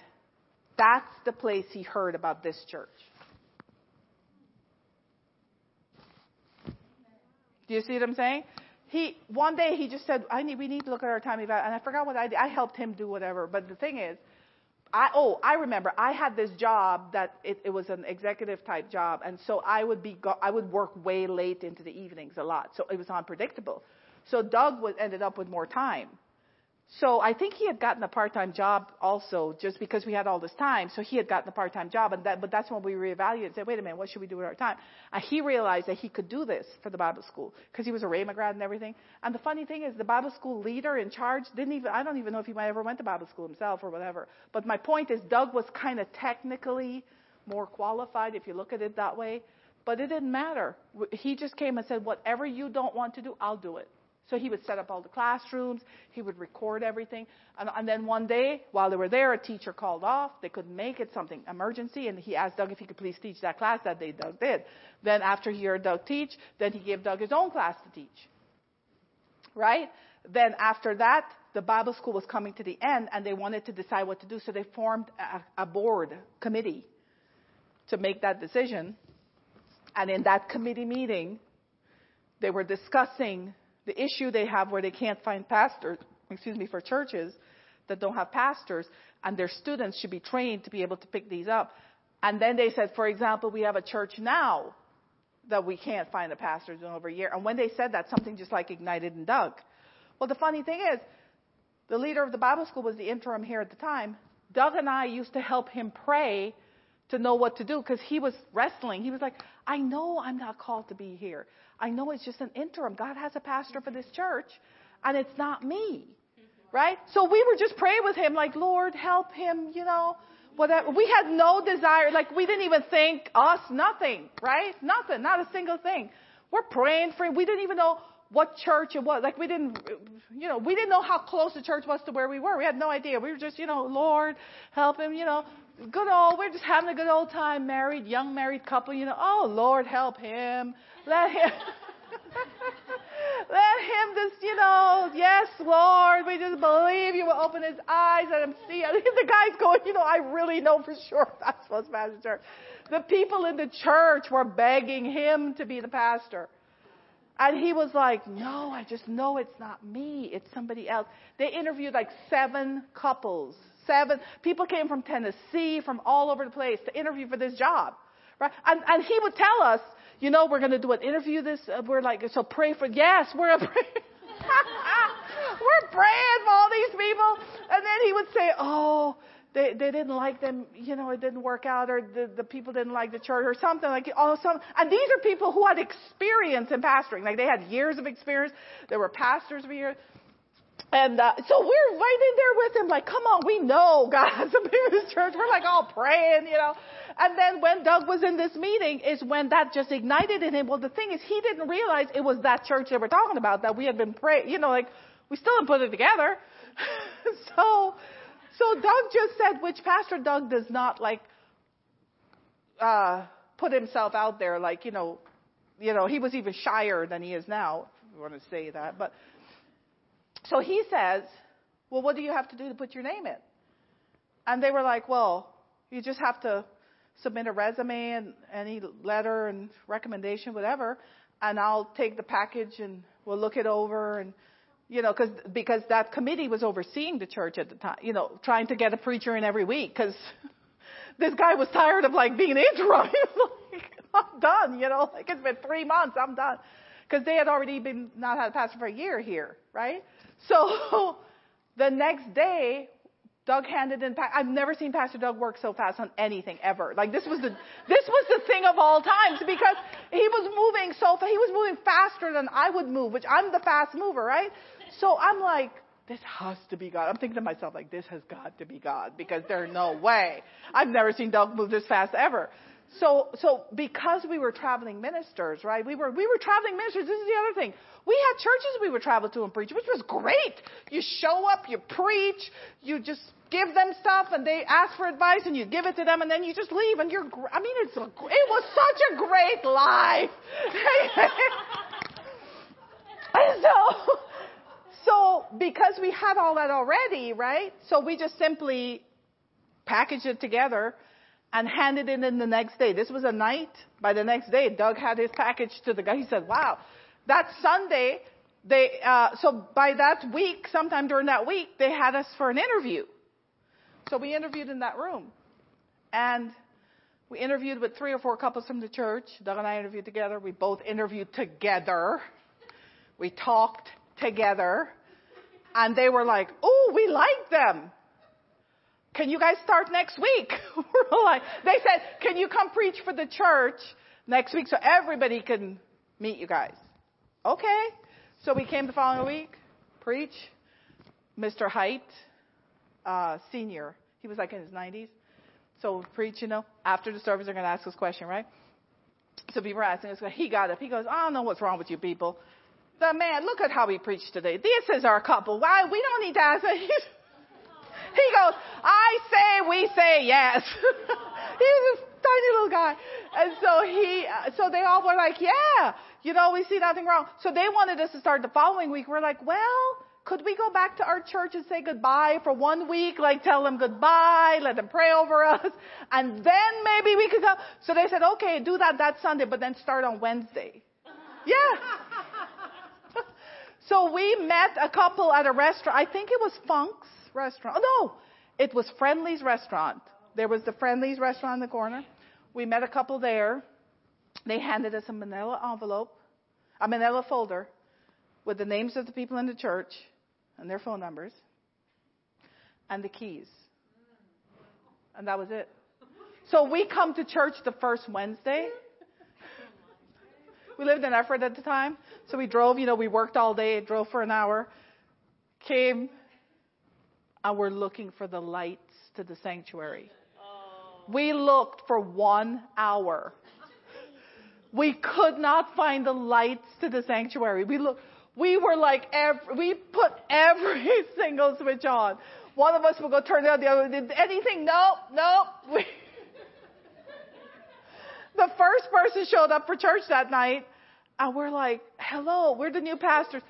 that's the place he heard about this church. Do you see what I'm saying? He one day he just said, "I need we need to look at our time and I forgot what I did. I helped him do whatever. But the thing is, I oh I remember I had this job that it, it was an executive type job, and so I would be go, I would work way late into the evenings a lot, so it was unpredictable. So Doug was ended up with more time. So I think he had gotten a part-time job also, just because we had all this time. So he had gotten a part-time job, and that, but that's when we reevaluated and said, wait a minute, what should we do with our time? And he realized that he could do this for the Bible school because he was a Rhema grad and everything. And the funny thing is, the Bible school leader in charge didn't even, I don't even know if he might ever went to Bible school himself or whatever. But my point is, Doug was kind of technically more qualified if you look at it that way. But it didn't matter. He just came and said, whatever you don't want to do, I'll do it. So he would set up all the classrooms, he would record everything. And, and, then one day, while they were there, a teacher called off. They couldn't make it, something emergency, and he asked Doug if he could please teach that class that day. Doug did. Then after he heard Doug teach, then he gave Doug his own class to teach. Right? Then after that, the Bible school was coming to the end, and they wanted to decide what to do, so they formed a, a board committee to make that decision. And in that committee meeting, they were discussing the issue they have where they can't find pastors, excuse me, for churches that don't have pastors, and their students should be trained to be able to pick these up. And then they said, for example, we have a church now that we can't find a pastor in over a year. And when they said that, something just like ignited in Doug. Well, the funny thing is, the leader of the Bible school was the interim here at the time. Doug and I used to help him pray to know what to do because he was wrestling. He was like, I know I'm not called to be here. I know it's just an interim. God has a pastor for this church, and it's not me. Right? So we were just praying with him, like, Lord, help him, you know, whatever. We had no desire, like, we didn't even think us, nothing, right? Nothing, not a single thing. We're praying for him. We didn't even know what church it was. Like, we didn't, you know, we didn't know how close the church was to where we were. We had no idea. We were just, you know, Lord, help him, you know, good old, we're just having a good old time, married, young married couple, you know, oh Lord, help him. Let him, let him just, you know, yes, Lord, we just believe you will open his eyes, let him see. And the guy's going, you know, I really know for sure that's what's pastor church. The people in the church were begging him to be the pastor. And he was like, No, I just know it's not me. It's somebody else. They interviewed like seven couples. Seven people came from Tennessee, from all over the place to interview for this job. Right? And, and he would tell us, you know, we're going to do an interview this. Uh, we're like, so pray for, yes, we're praying. we're praying for all these people. And then he would say, oh, they they didn't like them, you know, it didn't work out, or the the people didn't like the church, or something like oh some. And these are people who had experience in pastoring, like they had years of experience. They were pastors for years. And uh, so we're in there with him, like, come on, we know God's a big church. We're like all praying, you know. And then when Doug was in this meeting, is when that just ignited in him. Well, the thing is, he didn't realize it was that church they were talking about that we had been praying. You know, like we still didn't put it together. so so Doug just said, which Pastor Doug does not like uh, put himself out there, like you know, you know, he was even shyer than he is now. If you want to say that, but so he says, well, what do you have to do to put your name in? And they were like, well, you just have to submit a resume and any letter and recommendation, whatever, and I'll take the package and we'll look it over and you know, cause, because that committee was overseeing the church at the time, you know, trying to get a preacher in every week because this guy was tired of like being interim. Like, I'm done, you know, like it's been three months, I'm done. Because they had already been not had a pastor for a year here, right? So the next day, Doug handed in. I've never seen Pastor Doug work so fast on anything ever. Like this was the this was the thing of all times because he was moving so fast. he was moving faster than I would move, which I'm the fast mover, right? So I'm like, this has to be God. I'm thinking to myself, like, this has got to be God because there's no way. I've never seen Doug move this fast ever. So, so because we were traveling ministers, right? We were, we were traveling ministers. This is the other thing. We had churches we would travel to and preach, which was great. You show up, you preach, you just give them stuff and they ask for advice and you give it to them and then you just leave and you're, I mean, it's a, it was such a great life. and so, so because we had all that already, right? So we just simply packaged it together and handed it in the next day. This was a night. By the next day, Doug had his package to the guy. He said, wow, that Sunday, they, uh, so by that week, sometime during that week, they had us for an interview. So we interviewed in that room. And we interviewed with three or four couples from the church. Doug and I interviewed together. We both interviewed together. We talked together. And they were like, oh, we like them. Can you guys start next week? we're like, they said, can you come preach for the church next week so everybody can meet you guys? Okay. So we came the following week, preach. Mr. Height, uh, senior, he was like in his 90s. So preach, you know, after the service, they're going to ask us a question, right? So people are asking us, he got up. He goes, I don't know what's wrong with you people. The man, look at how he preached today. This is our couple. Why? We don't need to ask. he goes, I say, we say yes. he was this tiny little guy. And so he, uh, so they all were like, yeah, you know, we see nothing wrong. So they wanted us to start the following week. We're like, well, could we go back to our church and say goodbye for one week? Like tell them goodbye, let them pray over us, and then maybe we could go. So they said, okay, do that that Sunday, but then start on Wednesday. Yeah. so we met a couple at a restaurant. I think it was Funk's restaurant. Oh no, it was Friendly's restaurant. There was the Friendly's restaurant in the corner. We met a couple there. They handed us a manila envelope, a manila folder with the names of the people in the church and their phone numbers and the keys. And that was it. So we come to church the first Wednesday. We lived in Effort at the time. So we drove, you know, we worked all day, drove for an hour, came, and we're looking for the lights to the sanctuary. Oh. We looked for one hour. We could not find the lights to the sanctuary. We looked, we were like, every, we put every single switch on. One of us would go turn it on, the other, did anything? Nope, nope. We, the first person showed up for church that night, and we're like, hello, we're the new pastors.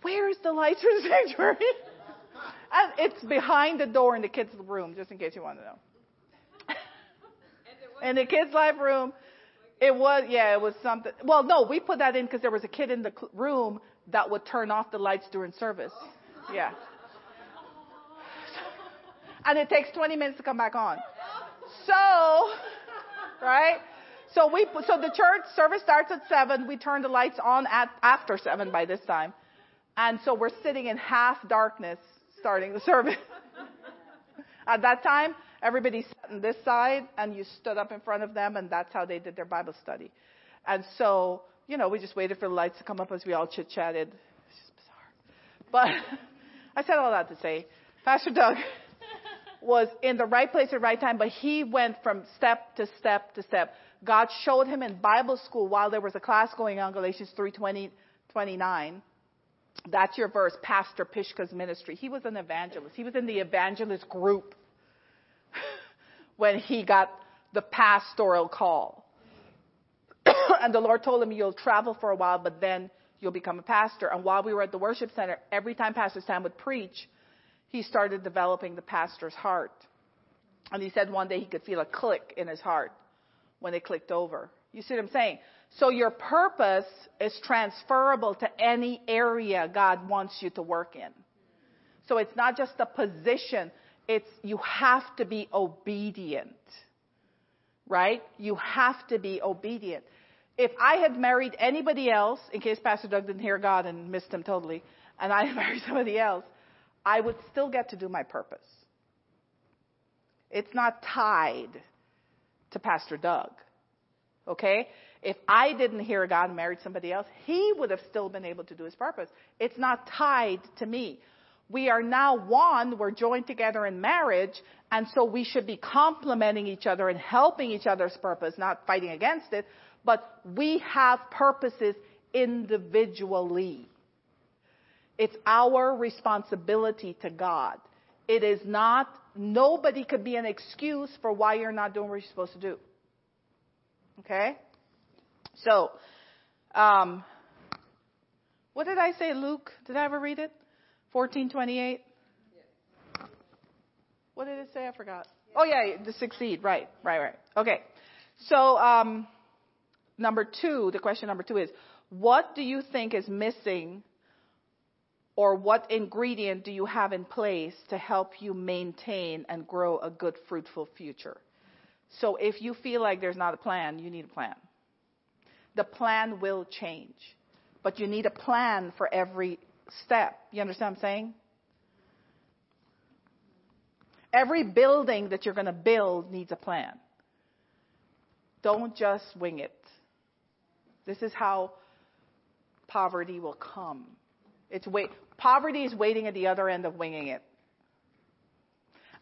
Where's the lights for the sanctuary? it's behind the door in the kids' room, just in case you want to know. in the kids' live room, It was, yeah, it was something. Well, no, we put that in because there was a kid in the room that would turn off the lights during service. Yeah. And it takes 20 minutes to come back on. So, right? So we, so the church service starts at seven. We turn the lights on at after seven by this time, and so we're sitting in half darkness starting the service. at that time, everybody sat on this side, and you stood up in front of them, and that's how they did their Bible study. And so, you know, we just waited for the lights to come up as we all chit chatted. It's just bizarre. But I said all that to say, Pastor Doug was in the right place at the right time, but he went from step to step to step. God showed him in Bible school while there was a class going on, Galatians 3:20, 29. That's your verse, Pastor Pishka's ministry. He was an evangelist. He was in the evangelist group when he got the pastoral call. and the Lord told him, You'll travel for a while, but then you'll become a pastor. And while we were at the worship center, every time Pastor Sam would preach, he started developing the pastor's heart. And he said one day he could feel a click in his heart when it clicked over. You see what I'm saying? So your purpose is transferable to any area God wants you to work in. So it's not just a position, it's you have to be obedient. Right? You have to be obedient. If I had married anybody else, in case Pastor Doug didn't hear God and missed him totally, and I married somebody else, I would still get to do my purpose. It's not tied to Pastor Doug. Okay? If I didn't hear God and married somebody else, he would have still been able to do his purpose. It's not tied to me. We are now one, we're joined together in marriage, and so we should be complementing each other and helping each other's purpose, not fighting against it, but we have purposes individually. It's our responsibility to God. It is not, nobody could be an excuse for why you're not doing what you're supposed to do. Okay? So, um, what did I say, Luke? Did I ever read it? 1428? What did it say? I forgot. Oh, yeah, to succeed. Right, right, right. Okay. So, um, number two, the question number two is what do you think is missing or what ingredient do you have in place to help you maintain and grow a good, fruitful future? So if you feel like there's not a plan, you need a plan. The plan will change, but you need a plan for every step. You understand what I'm saying? Every building that you're going to build needs a plan. Don't just wing it. This is how poverty will come. It's wait, poverty is waiting at the other end of winging it.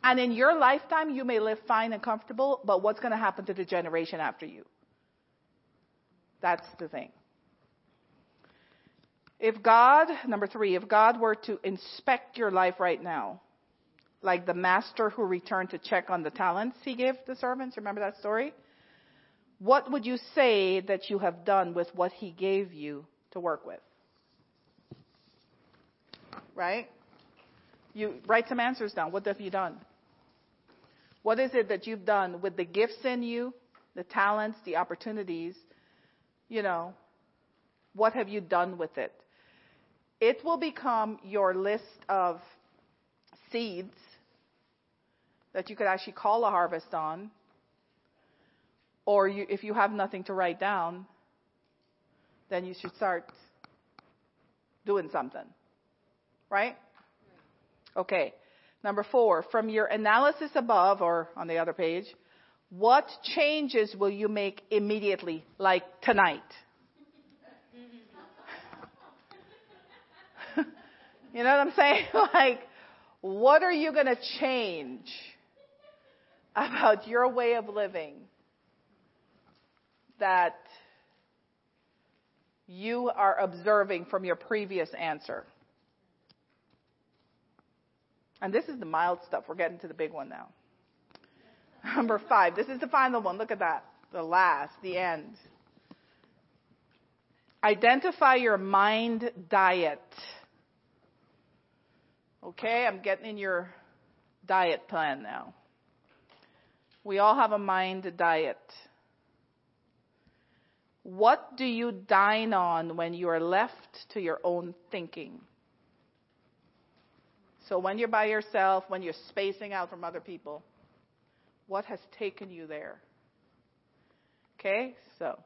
And in your lifetime, you may live fine and comfortable, but what's going to happen to the generation after you? That's the thing. If God, number three, if God were to inspect your life right now, like the master who returned to check on the talents he gave the servants, remember that story? What would you say that you have done with what he gave you to work with? Right? You write some answers down. What have you done? What is it that you've done with the gifts in you, the talents, the opportunities? You know, what have you done with it? It will become your list of seeds that you could actually call a harvest on. Or you, if you have nothing to write down, then you should start doing something. Right? Okay. Number four, from your analysis above or on the other page, what changes will you make immediately, like tonight? you know what I'm saying? like, what are you going to change about your way of living that you are observing from your previous answer? And this is the mild stuff. We're getting to the big one now. Number five. This is the final one. Look at that. The last, the end. Identify your mind diet. Okay, I'm getting in your diet plan now. We all have a mind diet. What do you dine on when you are left to your own thinking? So when you're by yourself, when you're spacing out from other people, what has taken you there? Okay, so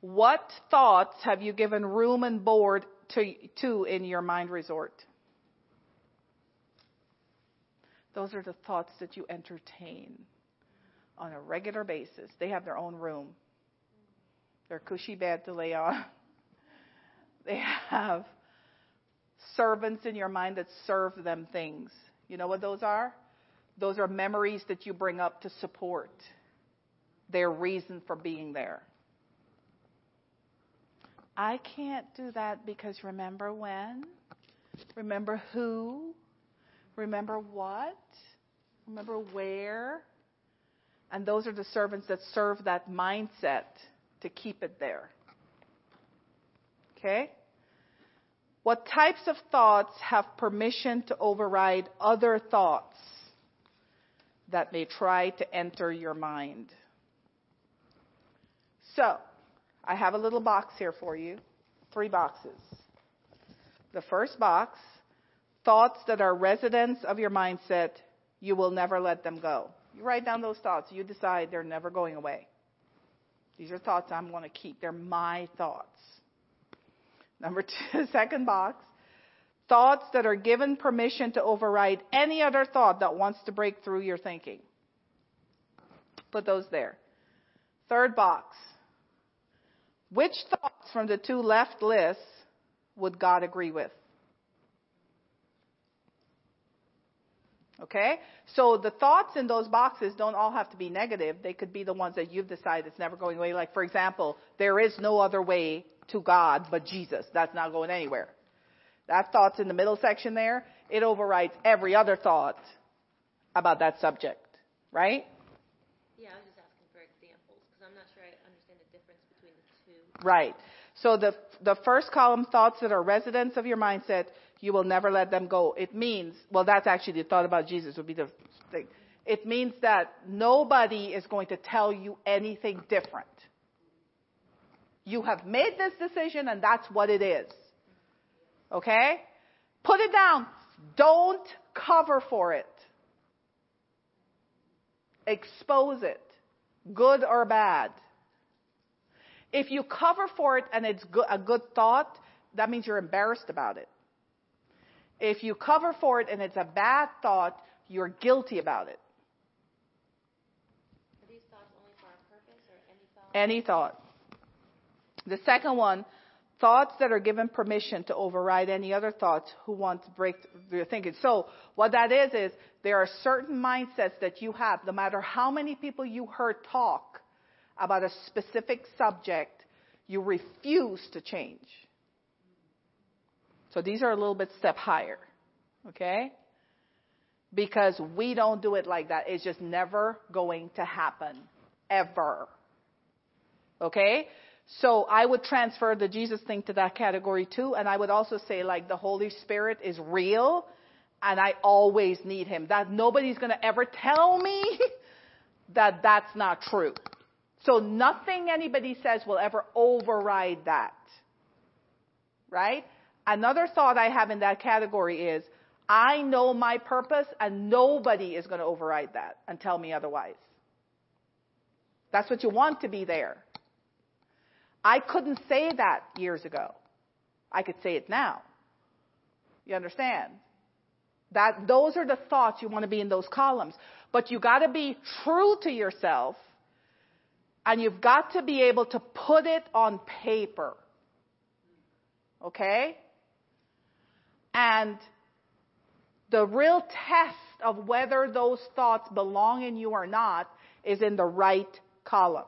what thoughts have you given room and board to, to in your mind resort? Those are the thoughts that you entertain on a regular basis. They have their own room. Their cushy bed to lay on. They have servants in your mind that serve them things. You know what those are? Those are memories that you bring up to support their reason for being there. I can't do that because remember when? Remember who? Remember what? Remember where? And those are the servants that serve that mindset to keep it there. Okay? What types of thoughts have permission to override other thoughts that may try to enter your mind? So, I have a little box here for you. Three boxes. The first box, thoughts that are residents of your mindset, you will never let them go. You write down those thoughts. You decide they're never going away. These are thoughts I'm going to keep. They're my thoughts. Number two, second box, thoughts that are given permission to override any other thought that wants to break through your thinking. Put those there. Third box, which thoughts from the two left lists would God agree with? Okay? So the thoughts in those boxes don't all have to be negative. They could be the ones that you've decided it's never going away. Like, for example, there is no other way to God but Jesus. That's not going anywhere. That thought's in the middle section there. It overrides every other thought about that subject. Right?
Yeah, I was just asking for examples because I'm not sure I understand the difference between the two.
Right. So the the first column, thoughts that are residents of your mindset, you will never let them go. It means, well, that's actually the thought about Jesus would be the thing. It means that nobody is going to tell you anything different. You have made this decision and that's what it is. Okay? Put it down. Don't cover for it. Expose it. Good or bad. If you cover for it and it's a good thought, that means you're embarrassed about it. If you cover for it and it's a bad thought, you're guilty about it.
Are these thoughts only for our purpose or any thought?
Any thought. The second one, thoughts that are given permission to override any other thoughts who want to break your thinking. So what that is is there are certain mindsets that you have, no matter how many people you heard talk about a specific subject, you refuse to change. So these are a little bit step higher. Okay? Because we don't do it like that. It's just never going to happen. Ever. Okay? So I would transfer the Jesus thing to that category too, and I would also say like the Holy Spirit is real, and I always need Him. That nobody's gonna ever tell me that that's not true. So nothing anybody says will ever override that. Right? Another thought I have in that category is I know my purpose and nobody is going to override that and tell me otherwise. That's what you want to be there. I couldn't say that years ago. I could say it now. You understand? That those are the thoughts you want to be in those columns. But you got to be true to yourself and you've got to be able to put it on paper. Okay? And the real test of whether those thoughts belong in you or not is in the right column.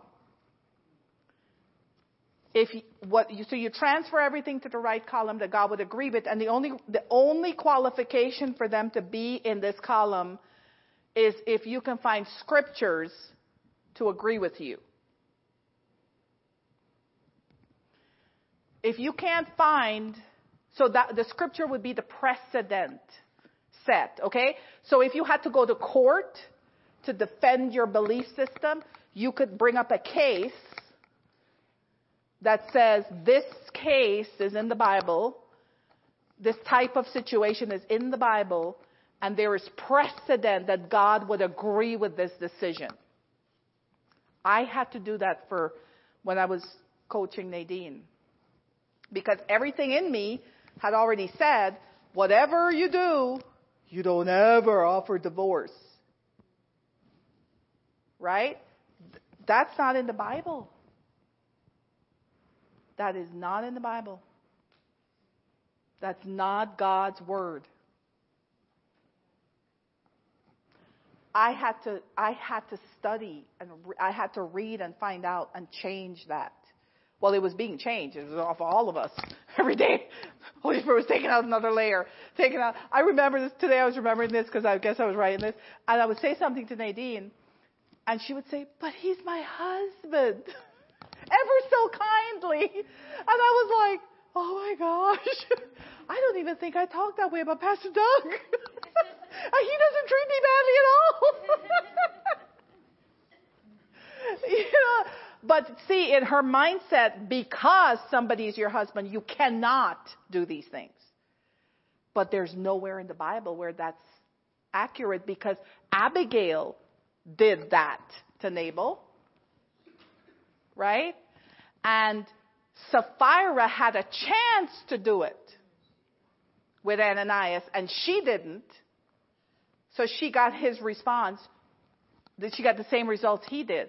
If what you, so you transfer everything to the right column that God would agree with, and the only the only qualification for them to be in this column is if you can find scriptures to agree with you. If you can't find, so that the scripture would be the precedent set, okay? So if you had to go to court to defend your belief system, you could bring up a case that says this case is in the Bible, this type of situation is in the Bible, and there is precedent that God would agree with this decision. I had to do that for when I was coaching Nadine. Because everything in me had already said, whatever you do, you don't ever offer divorce. Right? That's not in the Bible. That is not in the Bible. That's not God's word. I had to I had to study and re- I had to read and find out and change that. Well, it was being changed. It was off all of us every day. Holy Spirit was taking out another layer, taking out. I remember this today. I was remembering this because I guess I was writing this, and I would say something to Nadine, and she would say, "But he's my husband," ever so kindly, and I was like, "Oh my gosh." I don't even think I talk that way about Pastor Doug. he doesn't treat me badly at all. you know, but see, in her mindset, because somebody is your husband, you cannot do these things. But there's nowhere in the Bible where that's accurate because Abigail did that to Nabal. Right? And Sapphira had a chance to do it with Ananias, and she didn't. So she got his response. That she got the same results he did.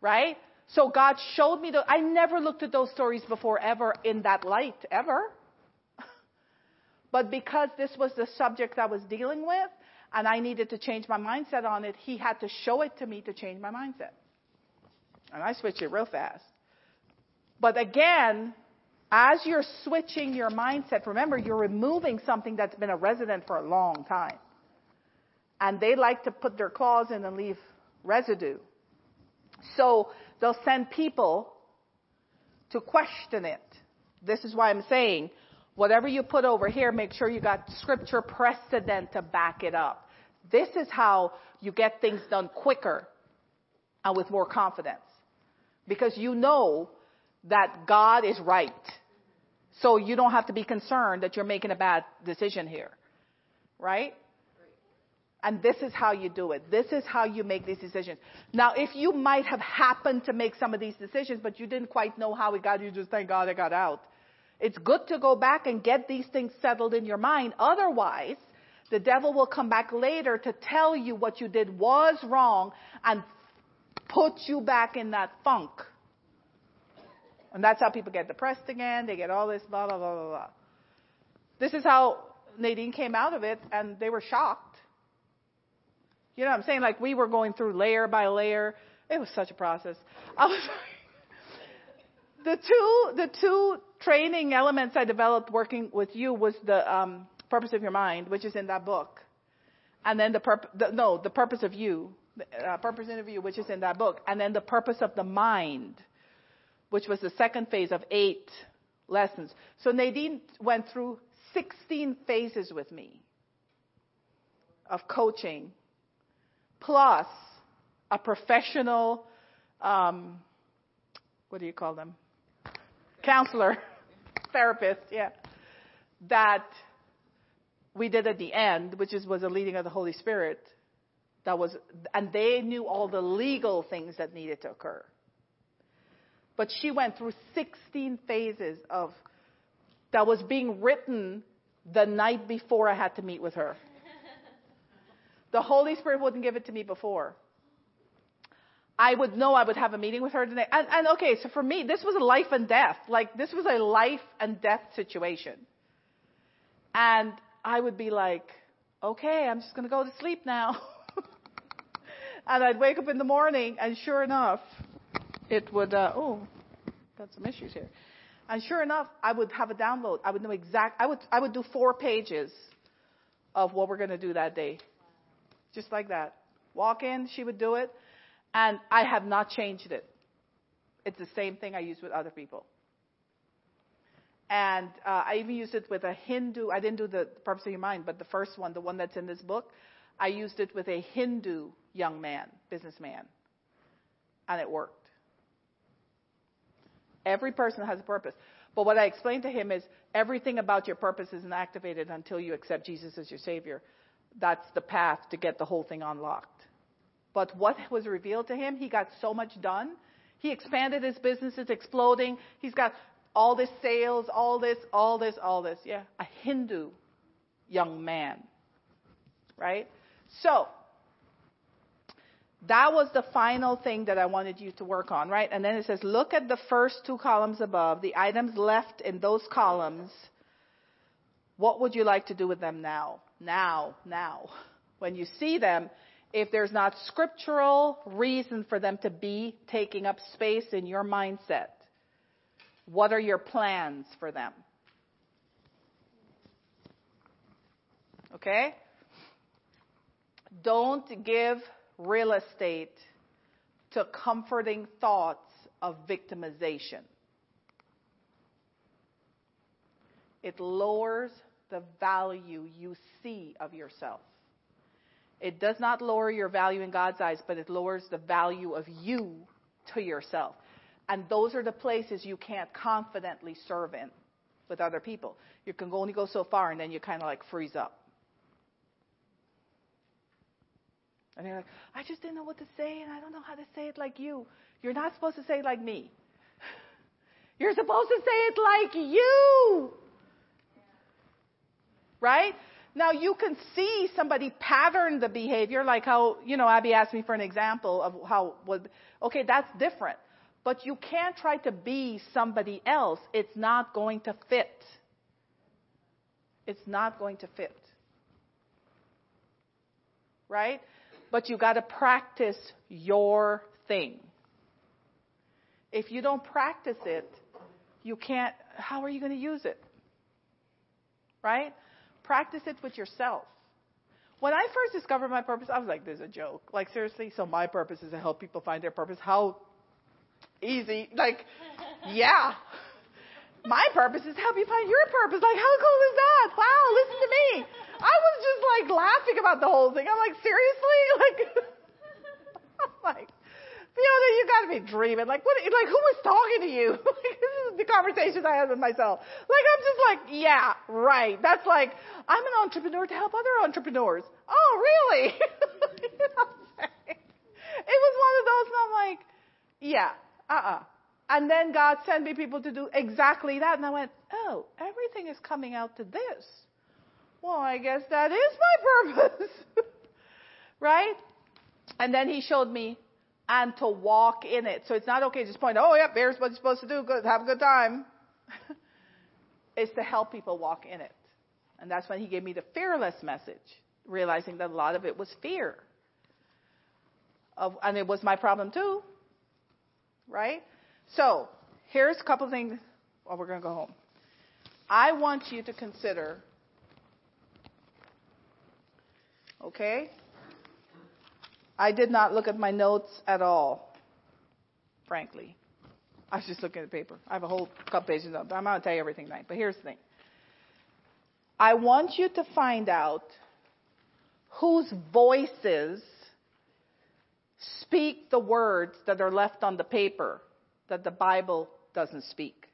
Right? So God showed me the, I never looked at those stories before ever in that light, ever. But because this was the subject I was dealing with, and I needed to change my mindset on it, he had to show it to me to change my mindset. And I switch it real fast. But again, as you're switching your mindset, remember you're removing something that's been a resident for a long time. And they like to put their claws in and leave residue. So they'll send people to question it. This is why I'm saying, whatever you put over here, make sure you got scripture precedent to back it up. This is how you get things done quicker and with more confidence. Because you know that God is right. So you don't have to be concerned that you're making a bad decision here. Right? And this is how you do it. This is how you make these decisions. Now, if you might have happened to make some of these decisions, but you didn't quite know how it got, you just thank God it got out. It's good to go back and get these things settled in your mind. Otherwise, the devil will come back later to tell you what you did was wrong and put you back in that funk. And that's how people get depressed again. They get all this blah, blah, blah, blah, blah. This is how Nadine came out of it, and they were shocked. You know what I'm saying? Like we were going through layer by layer. It was such a process. I was the two the two training elements I developed working with you was the um, purpose of your mind, which is in that book, and then the purpose no the purpose of you, uh, purpose interview, which is in that book, and then the purpose of the mind, which was the second phase of eight lessons. So Nadine went through 16 phases with me of coaching plus a professional, um, what do you call them? Counselor, therapist, yeah, that we did at the end, which is, was a leading of the Holy Spirit. That was, and they knew all the legal things that needed to occur. But she went through 16 phases of that was being written the night before I had to meet with her. The Holy Spirit wouldn't give it to me before. I would know I would have a meeting with her today. And, and okay, so for me, this was a life and death. Like, this was a life and death situation. And I would be like, okay, I'm just going to go to sleep now. and I'd wake up in the morning, and sure enough, it would, uh, oh, got some issues here. And sure enough, I would have a download. I would know exact, I would, I would do four pages of what we're going to do that day just like that. Walk in, she would do it, and I have not changed it. It's the same thing I use with other people. And uh, I even used it with a Hindu. I didn't do the purpose of your mind, but the first one, the one that's in this book, I used it with a Hindu young man, businessman, and it worked. Every person has a purpose. But what I explained to him is everything about your purpose isn't activated until you accept Jesus as your Savior. That's the path to get the whole thing unlocked. But what was revealed to him, he got so much done. He expanded his business, it's exploding. He's got all this sales, all this, all this, all this. Yeah, a Hindu young man. Right? So, that was the final thing that I wanted you to work on, right? And then it says, look at the first two columns above, the items left in those columns. What would you like to do with them now? Now, now. When you see them, if there's not scriptural reason for them to be taking up space in your mindset, what are your plans for them? Okay? Don't give real estate to comforting thoughts of victimization. It lowers the value you see of yourself. It does not lower your value in God's eyes, but it lowers the value of you to yourself. And those are the places you can't confidently serve in with other people. You can only go so far and then you kind of like freeze up. And you're like, I just didn't know what to say and I don't know how to say it like you. You're not supposed to say it like me. You're supposed to say it like you. Right? Now you can see somebody pattern the behavior, like how, you know, Abby asked me for an example of how, would, okay, that's different. But you can't try to be somebody else. It's not going to fit. It's not going to fit. Right? But you gotta practice your thing. If you don't practice it, you can't, how are you gonna use it? Right? Practice it with yourself. When I first discovered my purpose, I was like, "There's a joke." Like seriously, so my purpose is to help people find their purpose. How easy? Like, yeah. My purpose is to help you find your purpose. Like, how cool is that? Wow, listen to me. I was just like laughing about the whole thing. I'm like, seriously? Like, I'm like, Fiona, you gotta be dreaming. Like, what? Like, who was talking to you? like, this is the conversations I had with myself. Like, I'm just like, yeah, right. That's like, I'm an entrepreneur to help other entrepreneurs. Oh, really? you know it was one of those, and I'm like, yeah, uh-uh. And then God sent me people to do exactly that, and I went, oh, everything is coming out to this. Well, I guess that is my purpose. right? And then he showed me and to walk in it. So it's not okay to just point, oh, yep, there's what you're supposed to do. Good, have a good time. it's to help people walk in it. And that's when he gave me the fearless message, realizing that a lot of it was fear. Of, and it was my problem too. Right? So, here's a couple things. Well, we're going to go home. I want you to consider, okay? I did not look at my notes at all, frankly. I was just looking at the paper. I have a whole couple pages up. I'm not going to tell you everything tonight. But here's the thing I want you to find out whose voices speak the words that are left on the paper that the Bible doesn't speak.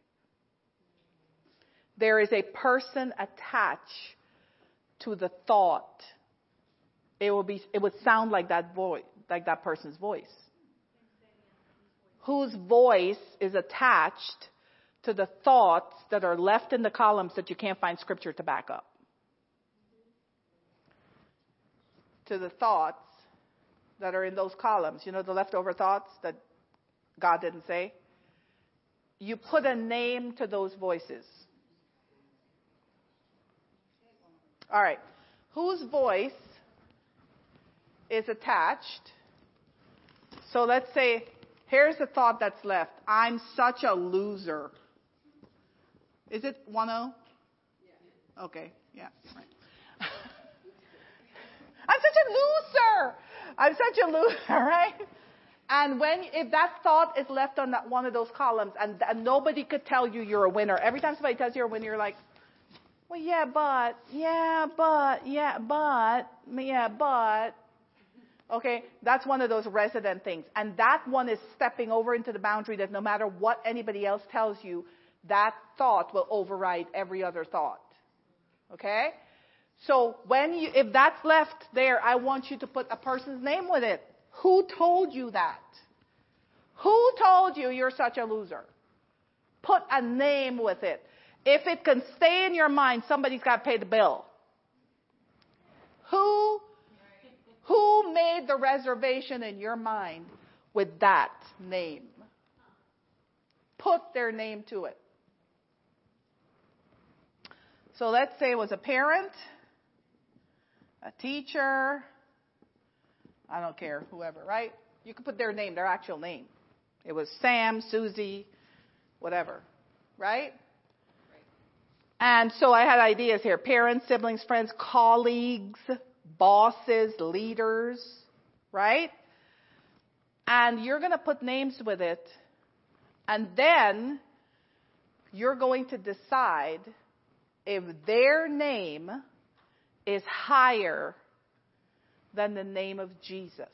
There is a person attached to the thought it will be it would sound like that voice like that person's voice. Whose voice is attached to the thoughts that are left in the columns that you can't find scripture to back up. To the thoughts that are in those columns. You know the leftover thoughts that god didn't say? You put a name to those voices. All right. Whose voice is attached. So let's say, here's the thought that's left. I'm such a loser. Is it 1 0? Yeah. Okay, yeah. Right. I'm such a loser. I'm such a loser, right? And when, if that thought is left on that one of those columns and, and nobody could tell you you're a winner, every time somebody tells you you're a winner, you're like, well, yeah, but, yeah, but, yeah, but, yeah, but, Okay, that's one of those resident things. And that one is stepping over into the boundary that no matter what anybody else tells you, that thought will override every other thought. Okay? So when you, if that's left there, I want you to put a person's name with it. Who told you that? Who told you you're such a loser? Put a name with it. If it can stay in your mind, somebody's got to pay the bill. Who who made the reservation in your mind with that name? Put their name to it. So let's say it was a parent, a teacher, I don't care, whoever, right? You could put their name, their actual name. It was Sam, Susie, whatever, right? And so I had ideas here parents, siblings, friends, colleagues, bosses, leaders, right? And you're going to put names with it. And then you're going to decide if their name is higher than the name of Jesus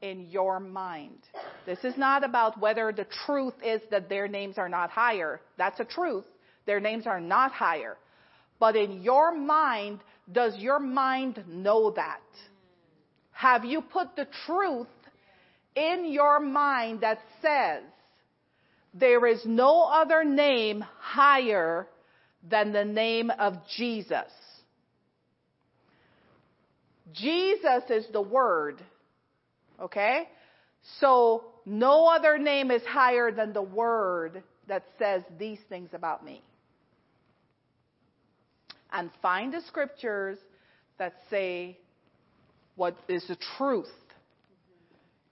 in your mind. This is not about whether the truth is that their names are not higher. That's a truth. Their names are not higher. But in your mind, does your mind know that? Have you put the truth in your mind that says there is no other name higher than the name of Jesus? Jesus is the Word. Okay? So no other name is higher than the Word that says these things about me and find the scriptures that say what is the truth.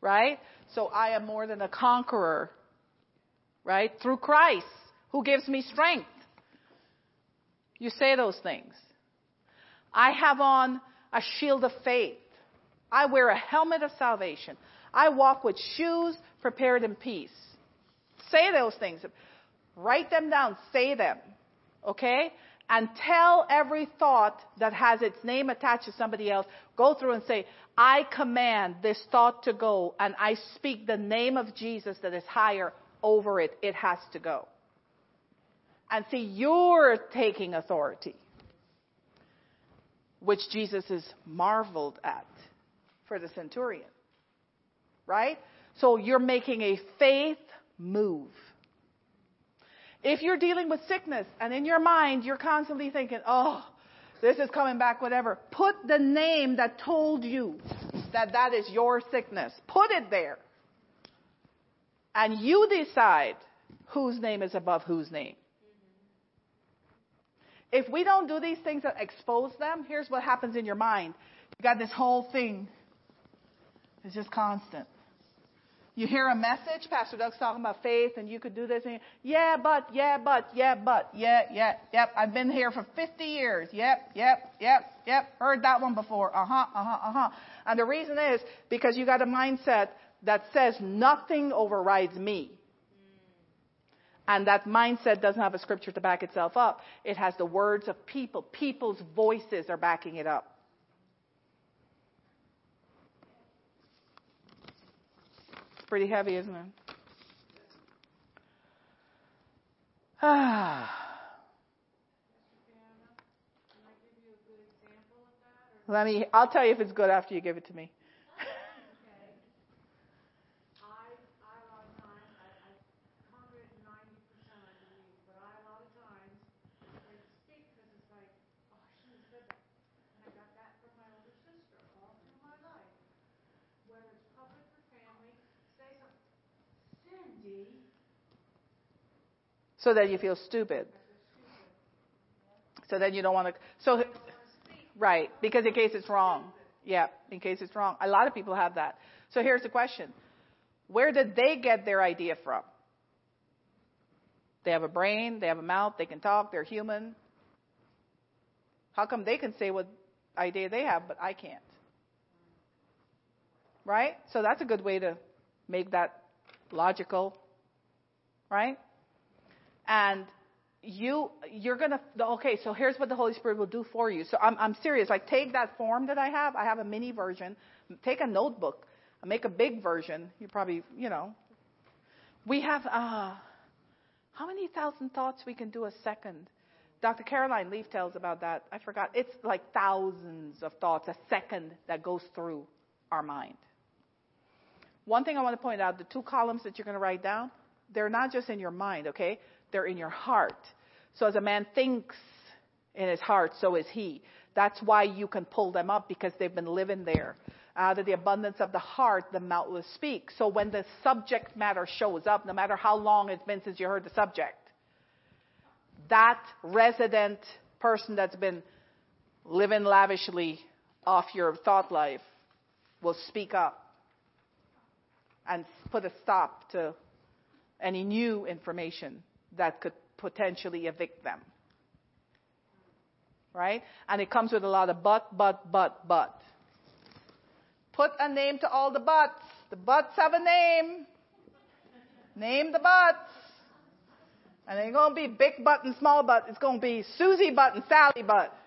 Right? So I am more than a conqueror. Right? Through Christ, who gives me strength. You say those things. I have on a shield of faith. I wear a helmet of salvation. I walk with shoes prepared in peace. Say those things. Write them down. Say them. Okay? And tell every thought that has its name attached to somebody else, go through and say, I command this thought to go, and I speak the name of Jesus that is higher over it. It has to go. And see, you're taking authority, which Jesus is marveled at for the centurion. Right? So you're making a faith move. If you're dealing with sickness and in your mind you're constantly thinking, oh, this is coming back, whatever, put the name that told you that that is your sickness. Put it there. And you decide whose name is above whose name. If we don't do these things that expose them, here's what happens in your mind. You got this whole thing. It's just constant. You hear a message, Pastor Doug's talking about faith and you could do this and yeah, but, yeah, but, yeah, but, yeah, yeah, yep. I've been here for 50 years. Yep, yep, yep, yep. Heard that one before. Uh-huh, uh-huh, uh-huh. And the reason is because you got a mindset that says nothing overrides me. And that mindset doesn't have a scripture to back itself up. It has the words of people. People's voices are backing it up. Pretty heavy, isn't it? Ah. Let me, I'll tell you if it's good after you give it to me. So that you feel stupid. So then you don't want to. So, right, because in case it's wrong. Yeah, in case it's wrong. A lot of people have that. So here's the question Where did they get their idea from? They have a brain, they have a mouth, they can talk, they're human. How come they can say what idea they have, but I can't? Right? So that's a good way to make that logical, right? And you you're gonna okay so here's what the holy spirit will do for you. So i'm i'm serious. Like take that form that i have. I have a mini version. Take a notebook. Make a big version. You probably you know. We have uh how many thousand thoughts we can do a second? Dr caroline leaf tells about that. I forgot. It's like thousands of thoughts a second that goes through our mind. One thing i want to point out the two columns that you're going to write down they're not just in your mind okay they're in your heart. So as a man thinks in his heart, so is he. That's why you can pull them up because they've been living there. Out of the abundance of the heart, the mouth will speak. So when the subject matter shows up, no matter how long it's been since you heard the subject, that resident person that's been living lavishly off your thought life will speak up and put a stop to any new information that could potentially evict them. Right? And it comes with a lot of but, but, but, but. Put a name to all the buts. The buts have a name. Name the buts. And they're gonna be big butt and small butt. It's gonna be Susie butt and Sally butt.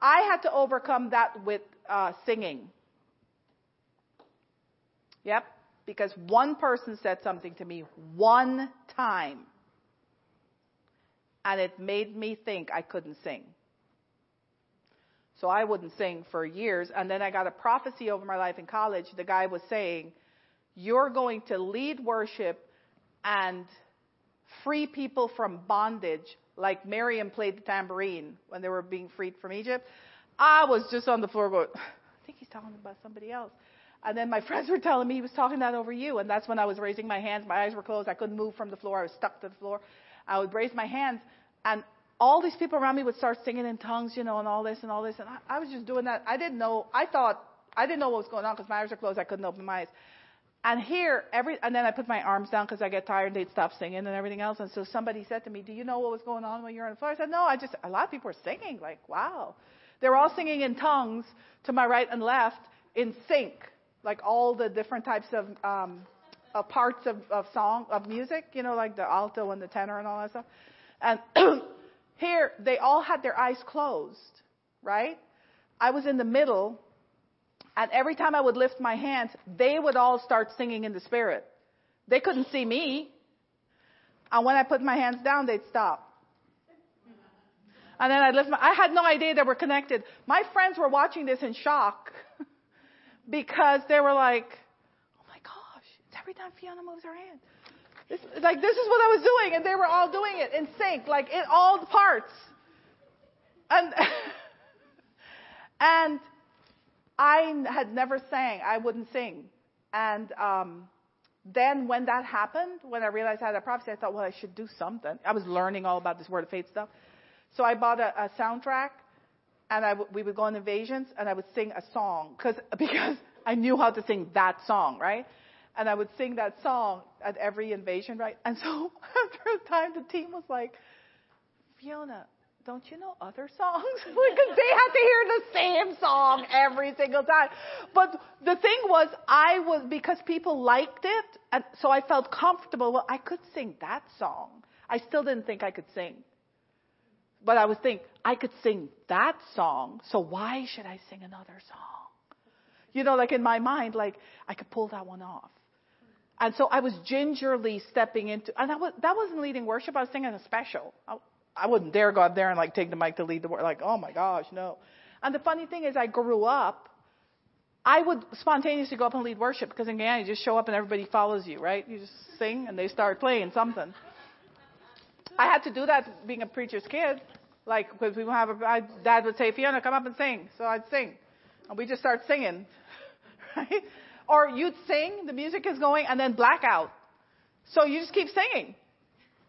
I had to overcome that with uh, singing. Yep because one person said something to me one time. And it made me think I couldn't sing. So I wouldn't sing for years. And then I got a prophecy over my life in college. The guy was saying, You're going to lead worship and free people from bondage, like Miriam played the tambourine when they were being freed from Egypt. I was just on the floor going, I think he's talking about somebody else. And then my friends were telling me he was talking that over you. And that's when I was raising my hands. My eyes were closed. I couldn't move from the floor. I was stuck to the floor. I would raise my hands. And all these people around me would start singing in tongues, you know, and all this and all this. And I, I was just doing that. I didn't know. I thought, I didn't know what was going on because my eyes were closed. I couldn't open my eyes. And here, every, and then I put my arms down because I get tired. and They'd stop singing and everything else. And so somebody said to me, do you know what was going on when you were on the floor? I said, no, I just, a lot of people were singing. Like, wow. They were all singing in tongues to my right and left in sync like all the different types of um, uh, parts of, of song of music, you know, like the alto and the tenor and all that stuff. And here they all had their eyes closed, right? I was in the middle, and every time I would lift my hands, they would all start singing in the spirit. They couldn't see me. And when I put my hands down, they'd stop. And then I'd lift my, I had no idea they were connected. My friends were watching this in shock because they were like, oh my gosh, it's every time Fiona moves her hand. This, like, this is what I was doing, and they were all doing it in sync, like in all the parts. And, and I had never sang. I wouldn't sing. And um, then when that happened, when I realized I had a prophecy, I thought, well, I should do something. I was learning all about this Word of Faith stuff. So I bought a, a soundtrack and I w- we would go on invasions, and I would sing a song cause, because I knew how to sing that song, right? And I would sing that song at every invasion, right? And so after a time, the team was like, Fiona, don't you know other songs? because they had to hear the same song every single time. But the thing was, I was, because people liked it, and so I felt comfortable. Well, I could sing that song. I still didn't think I could sing. But I was thinking, I could sing that song, so why should I sing another song? You know, like in my mind, like I could pull that one off. And so I was gingerly stepping into, and that, was, that wasn't leading worship. I was singing a special. I, I wouldn't dare go up there and like take the mic to lead the worship. Like, oh my gosh, no. And the funny thing is, I grew up. I would spontaneously go up and lead worship because in Guyana you just show up and everybody follows you, right? You just sing and they start playing something. I had to do that being a preacher's kid. Like, because we would have a, my dad would say, Fiona, come up and sing. So I'd sing. And we just start singing. Right? Or you'd sing, the music is going, and then blackout. So you just keep singing.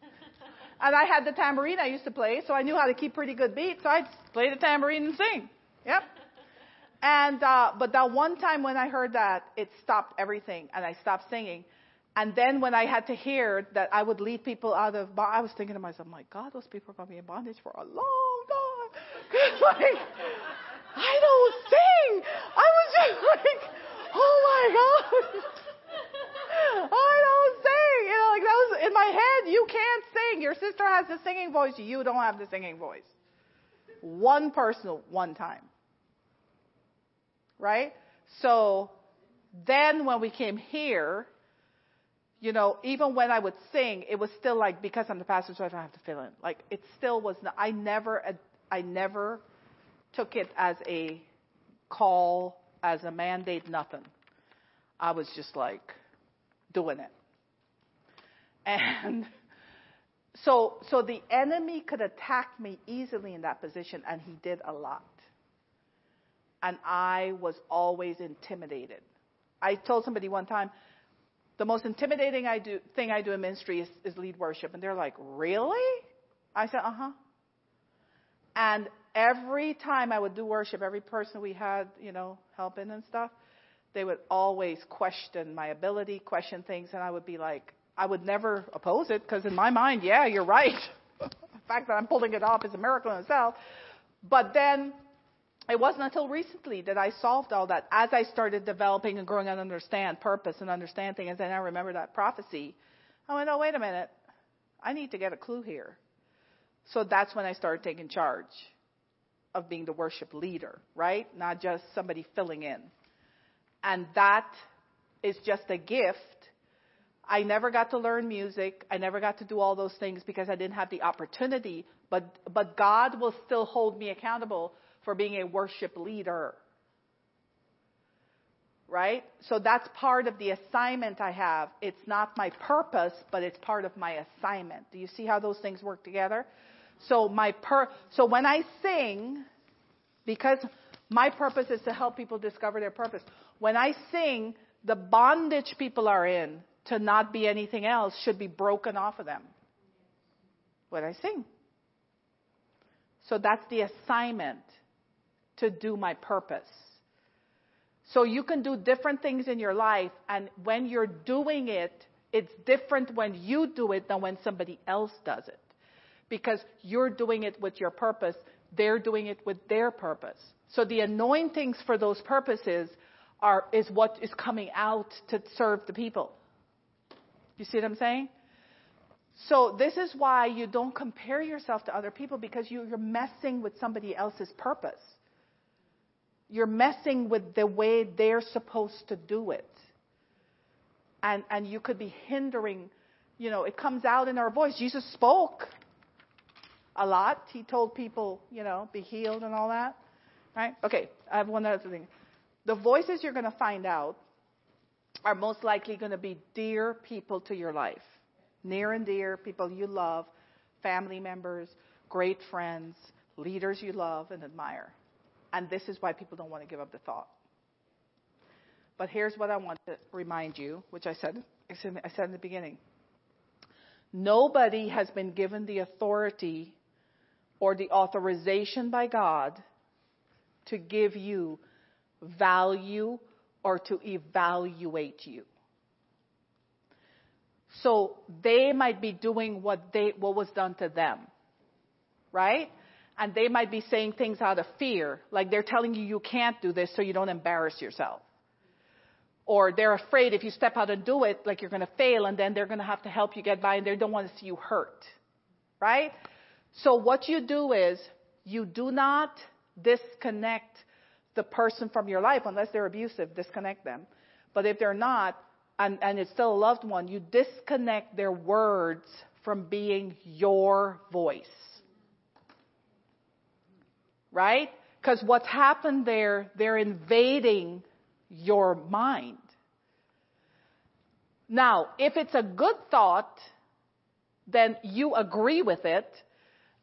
and I had the tambourine I used to play, so I knew how to keep pretty good beats. So I'd play the tambourine and sing. Yep. And, uh, but that one time when I heard that, it stopped everything, and I stopped singing. And then when I had to hear that I would lead people out of, I was thinking to myself, my God, those people are going to be in bondage for a long time. like, I don't sing. I was just like, oh my God. I don't sing. You know, like that was in my head, you can't sing. Your sister has the singing voice. You don't have the singing voice. One person, one time. Right? So then when we came here, you know, even when I would sing, it was still like because I'm the pastor's wife, I have to fill in. Like it still was. Not, I never, uh, I never took it as a call, as a mandate, nothing. I was just like doing it, and so so the enemy could attack me easily in that position, and he did a lot. And I was always intimidated. I told somebody one time, the most intimidating I do, thing I do in ministry is, is lead worship. And they're like, really? I said, uh huh. And every time I would do worship, every person we had, you know, helping and stuff, they would always question my ability, question things, and I would be like, I would never oppose it because in my mind, yeah, you're right. the fact that I'm pulling it off is a miracle in itself. But then it wasn't until recently that I solved all that. As I started developing and growing and understand purpose and understand things, and I remember that prophecy, I went, oh, wait a minute. I need to get a clue here. So that's when I started taking charge of being the worship leader, right? Not just somebody filling in. And that is just a gift. I never got to learn music. I never got to do all those things because I didn't have the opportunity. But, but God will still hold me accountable for being a worship leader. Right? So that's part of the assignment I have. It's not my purpose, but it's part of my assignment. Do you see how those things work together? So my per so when I sing, because my purpose is to help people discover their purpose. When I sing, the bondage people are in to not be anything else should be broken off of them. When I sing. So that's the assignment to do my purpose. So you can do different things in your life, and when you're doing it, it's different when you do it than when somebody else does it. Because you're doing it with your purpose, they're doing it with their purpose. So the anointings for those purposes are, is what is coming out to serve the people. You see what I'm saying? So this is why you don't compare yourself to other people because you're messing with somebody else's purpose you're messing with the way they're supposed to do it. And, and you could be hindering, you know, it comes out in our voice. Jesus spoke a lot. He told people, you know, be healed and all that. Right? Okay, I have one other thing. The voices you're going to find out are most likely going to be dear people to your life. Near and dear, people you love, family members, great friends, leaders you love and admire. And this is why people don't want to give up the thought. But here's what I want to remind you, which I said, I said in the beginning. Nobody has been given the authority or the authorization by God to give you value or to evaluate you. So they might be doing what they what was done to them. Right? And they might be saying things out of fear, like they're telling you you can't do this so you don't embarrass yourself. Or they're afraid if you step out and do it, like you're going to fail, and then they're going to have to help you get by, and they don't want to see you hurt. Right? So what you do is you do not disconnect the person from your life unless they're abusive, disconnect them. But if they're not, and, and it's still a loved one, you disconnect their words from being your voice right? Because what's happened there, they're invading your mind. Now, if it's a good thought, then you agree with it,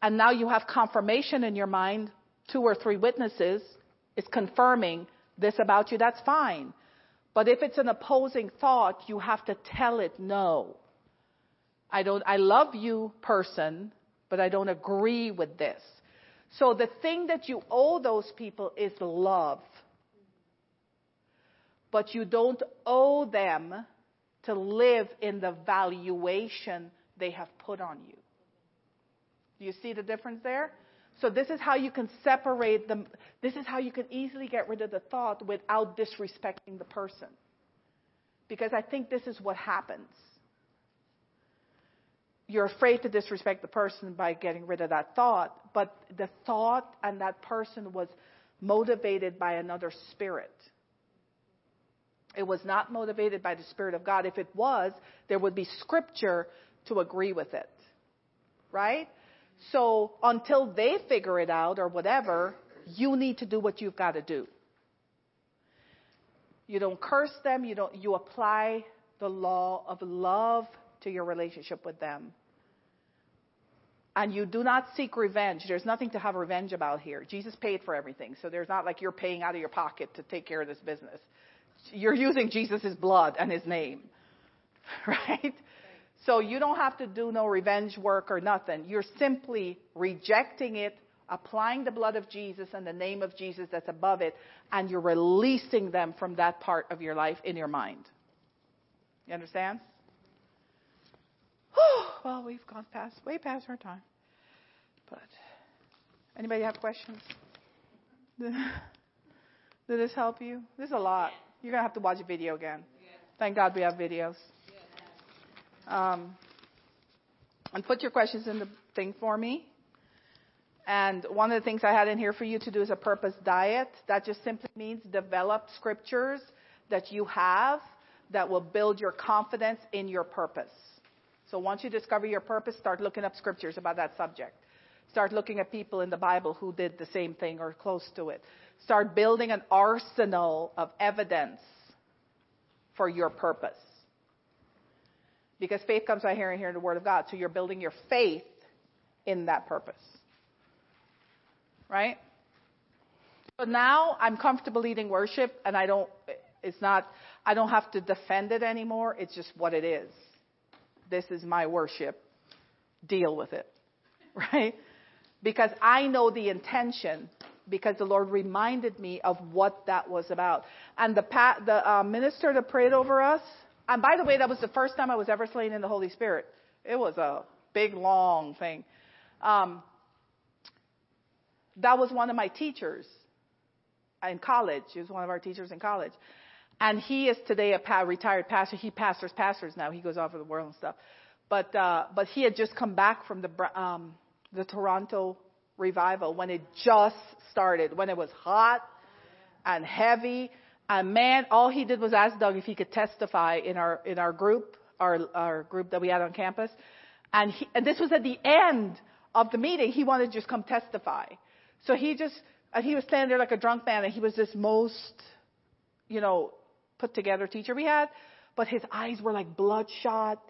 and now you have confirmation in your mind, two or three witnesses is confirming this about you, that's fine. But if it's an opposing thought, you have to tell it no. I don't, I love you, person, but I don't agree with this. So the thing that you owe those people is love. But you don't owe them to live in the valuation they have put on you. Do you see the difference there? So this is how you can separate them. This is how you can easily get rid of the thought without disrespecting the person. Because I think this is what happens. You're afraid to disrespect the person by getting rid of that thought, but the thought and that person was motivated by another spirit. It was not motivated by the Spirit of God. If it was, there would be scripture to agree with it. Right? So until they figure it out or whatever, you need to do what you've got to do. You don't curse them, you don't you apply the law of love to your relationship with them. And you do not seek revenge. There's nothing to have revenge about here. Jesus paid for everything. So there's not like you're paying out of your pocket to take care of this business. You're using Jesus' blood and his name. Right? So you don't have to do no revenge work or nothing. You're simply rejecting it, applying the blood of Jesus and the name of Jesus that's above it, and you're releasing them from that part of your life in your mind. You understand? well, we've gone past, way past our time. But anybody have questions? Did this help you? This is a lot. You're gonna have to watch a video again. Thank God we have videos. Um, and put your questions in the thing for me. And one of the things I had in here for you to do is a purpose diet. That just simply means develop scriptures that you have that will build your confidence in your purpose. So once you discover your purpose, start looking up scriptures about that subject. Start looking at people in the Bible who did the same thing or close to it. Start building an arsenal of evidence for your purpose. Because faith comes by hearing, hearing the Word of God. So you're building your faith in that purpose. Right? So now I'm comfortable leading worship and I don't, it's not, I don't have to defend it anymore. It's just what it is. This is my worship. Deal with it. Right? Because I know the intention because the Lord reminded me of what that was about. And the, pa- the uh, minister that prayed over us, and by the way, that was the first time I was ever slain in the Holy Spirit. It was a big, long thing. Um, that was one of my teachers in college. He was one of our teachers in college. And he is today a retired pastor. He pastors pastors now. He goes all over the world and stuff. But, uh, but he had just come back from the, um, the Toronto revival when it just started, when it was hot and heavy. And man, all he did was ask Doug if he could testify in our, in our group, our, our group that we had on campus. And he, and this was at the end of the meeting. He wanted to just come testify. So he just, and he was standing there like a drunk man and he was this most, you know, put together teacher we had. But his eyes were like bloodshot.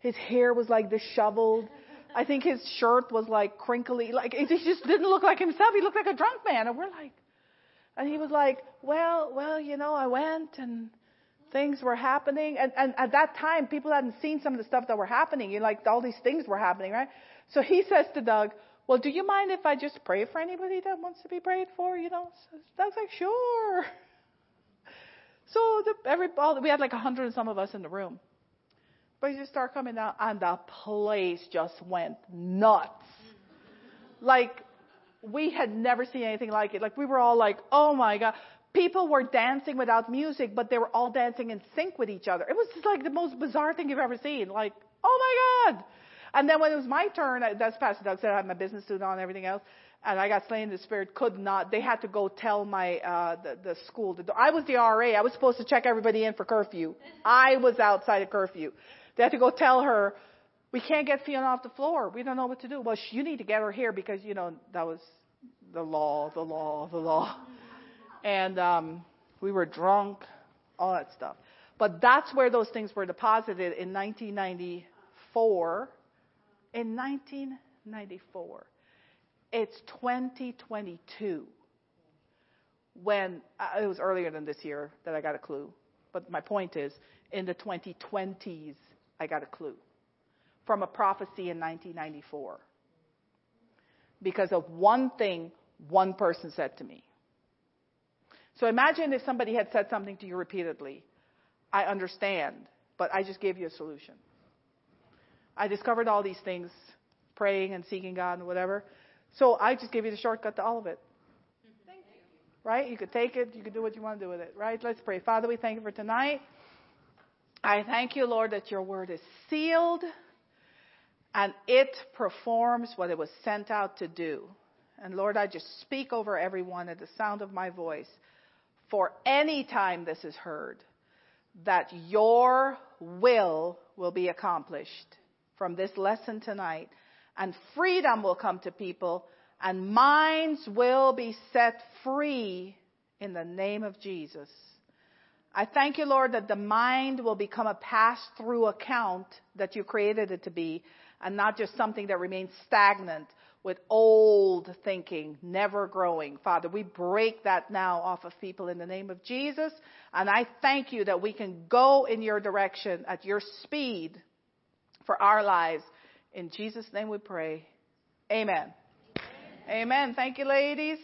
His hair was like disheveled. I think his shirt was like crinkly. Like he just didn't look like himself. He looked like a drunk man. And we're like, and he was like, well, well, you know, I went and things were happening. And, and at that time, people hadn't seen some of the stuff that were happening. You know, like all these things were happening, right? So he says to Doug, well, do you mind if I just pray for anybody that wants to be prayed for? You know, so Doug's like, sure. So the, every, all, we had like a hundred and some of us in the room. But you start coming down, and the place just went nuts. Like, we had never seen anything like it. Like, we were all like, oh my God. People were dancing without music, but they were all dancing in sync with each other. It was just like the most bizarre thing you've ever seen. Like, oh my God. And then when it was my turn, that's Pastor Doug said I had my business suit on and everything else, and I got slain in the spirit, could not, they had to go tell my, uh, the, the school, the, I was the RA, I was supposed to check everybody in for curfew. I was outside of curfew. They had to go tell her, we can't get Fiona off the floor. We don't know what to do. Well, you need to get her here because, you know, that was the law, the law, the law. And um, we were drunk, all that stuff. But that's where those things were deposited in 1994. In 1994. It's 2022. When uh, it was earlier than this year that I got a clue. But my point is, in the 2020s, I got a clue from a prophecy in 1994 because of one thing one person said to me. So imagine if somebody had said something to you repeatedly. I understand, but I just gave you a solution. I discovered all these things, praying and seeking God and whatever. So I just gave you the shortcut to all of it. Thank you. Right? You could take it, you could do what you want to do with it. Right? Let's pray. Father, we thank you for tonight. I thank you, Lord, that your word is sealed and it performs what it was sent out to do. And Lord, I just speak over everyone at the sound of my voice for any time this is heard that your will will be accomplished from this lesson tonight and freedom will come to people and minds will be set free in the name of Jesus. I thank you, Lord, that the mind will become a pass through account that you created it to be and not just something that remains stagnant with old thinking, never growing. Father, we break that now off of people in the name of Jesus. And I thank you that we can go in your direction at your speed for our lives. In Jesus' name we pray. Amen. Amen. Amen. Thank you, ladies.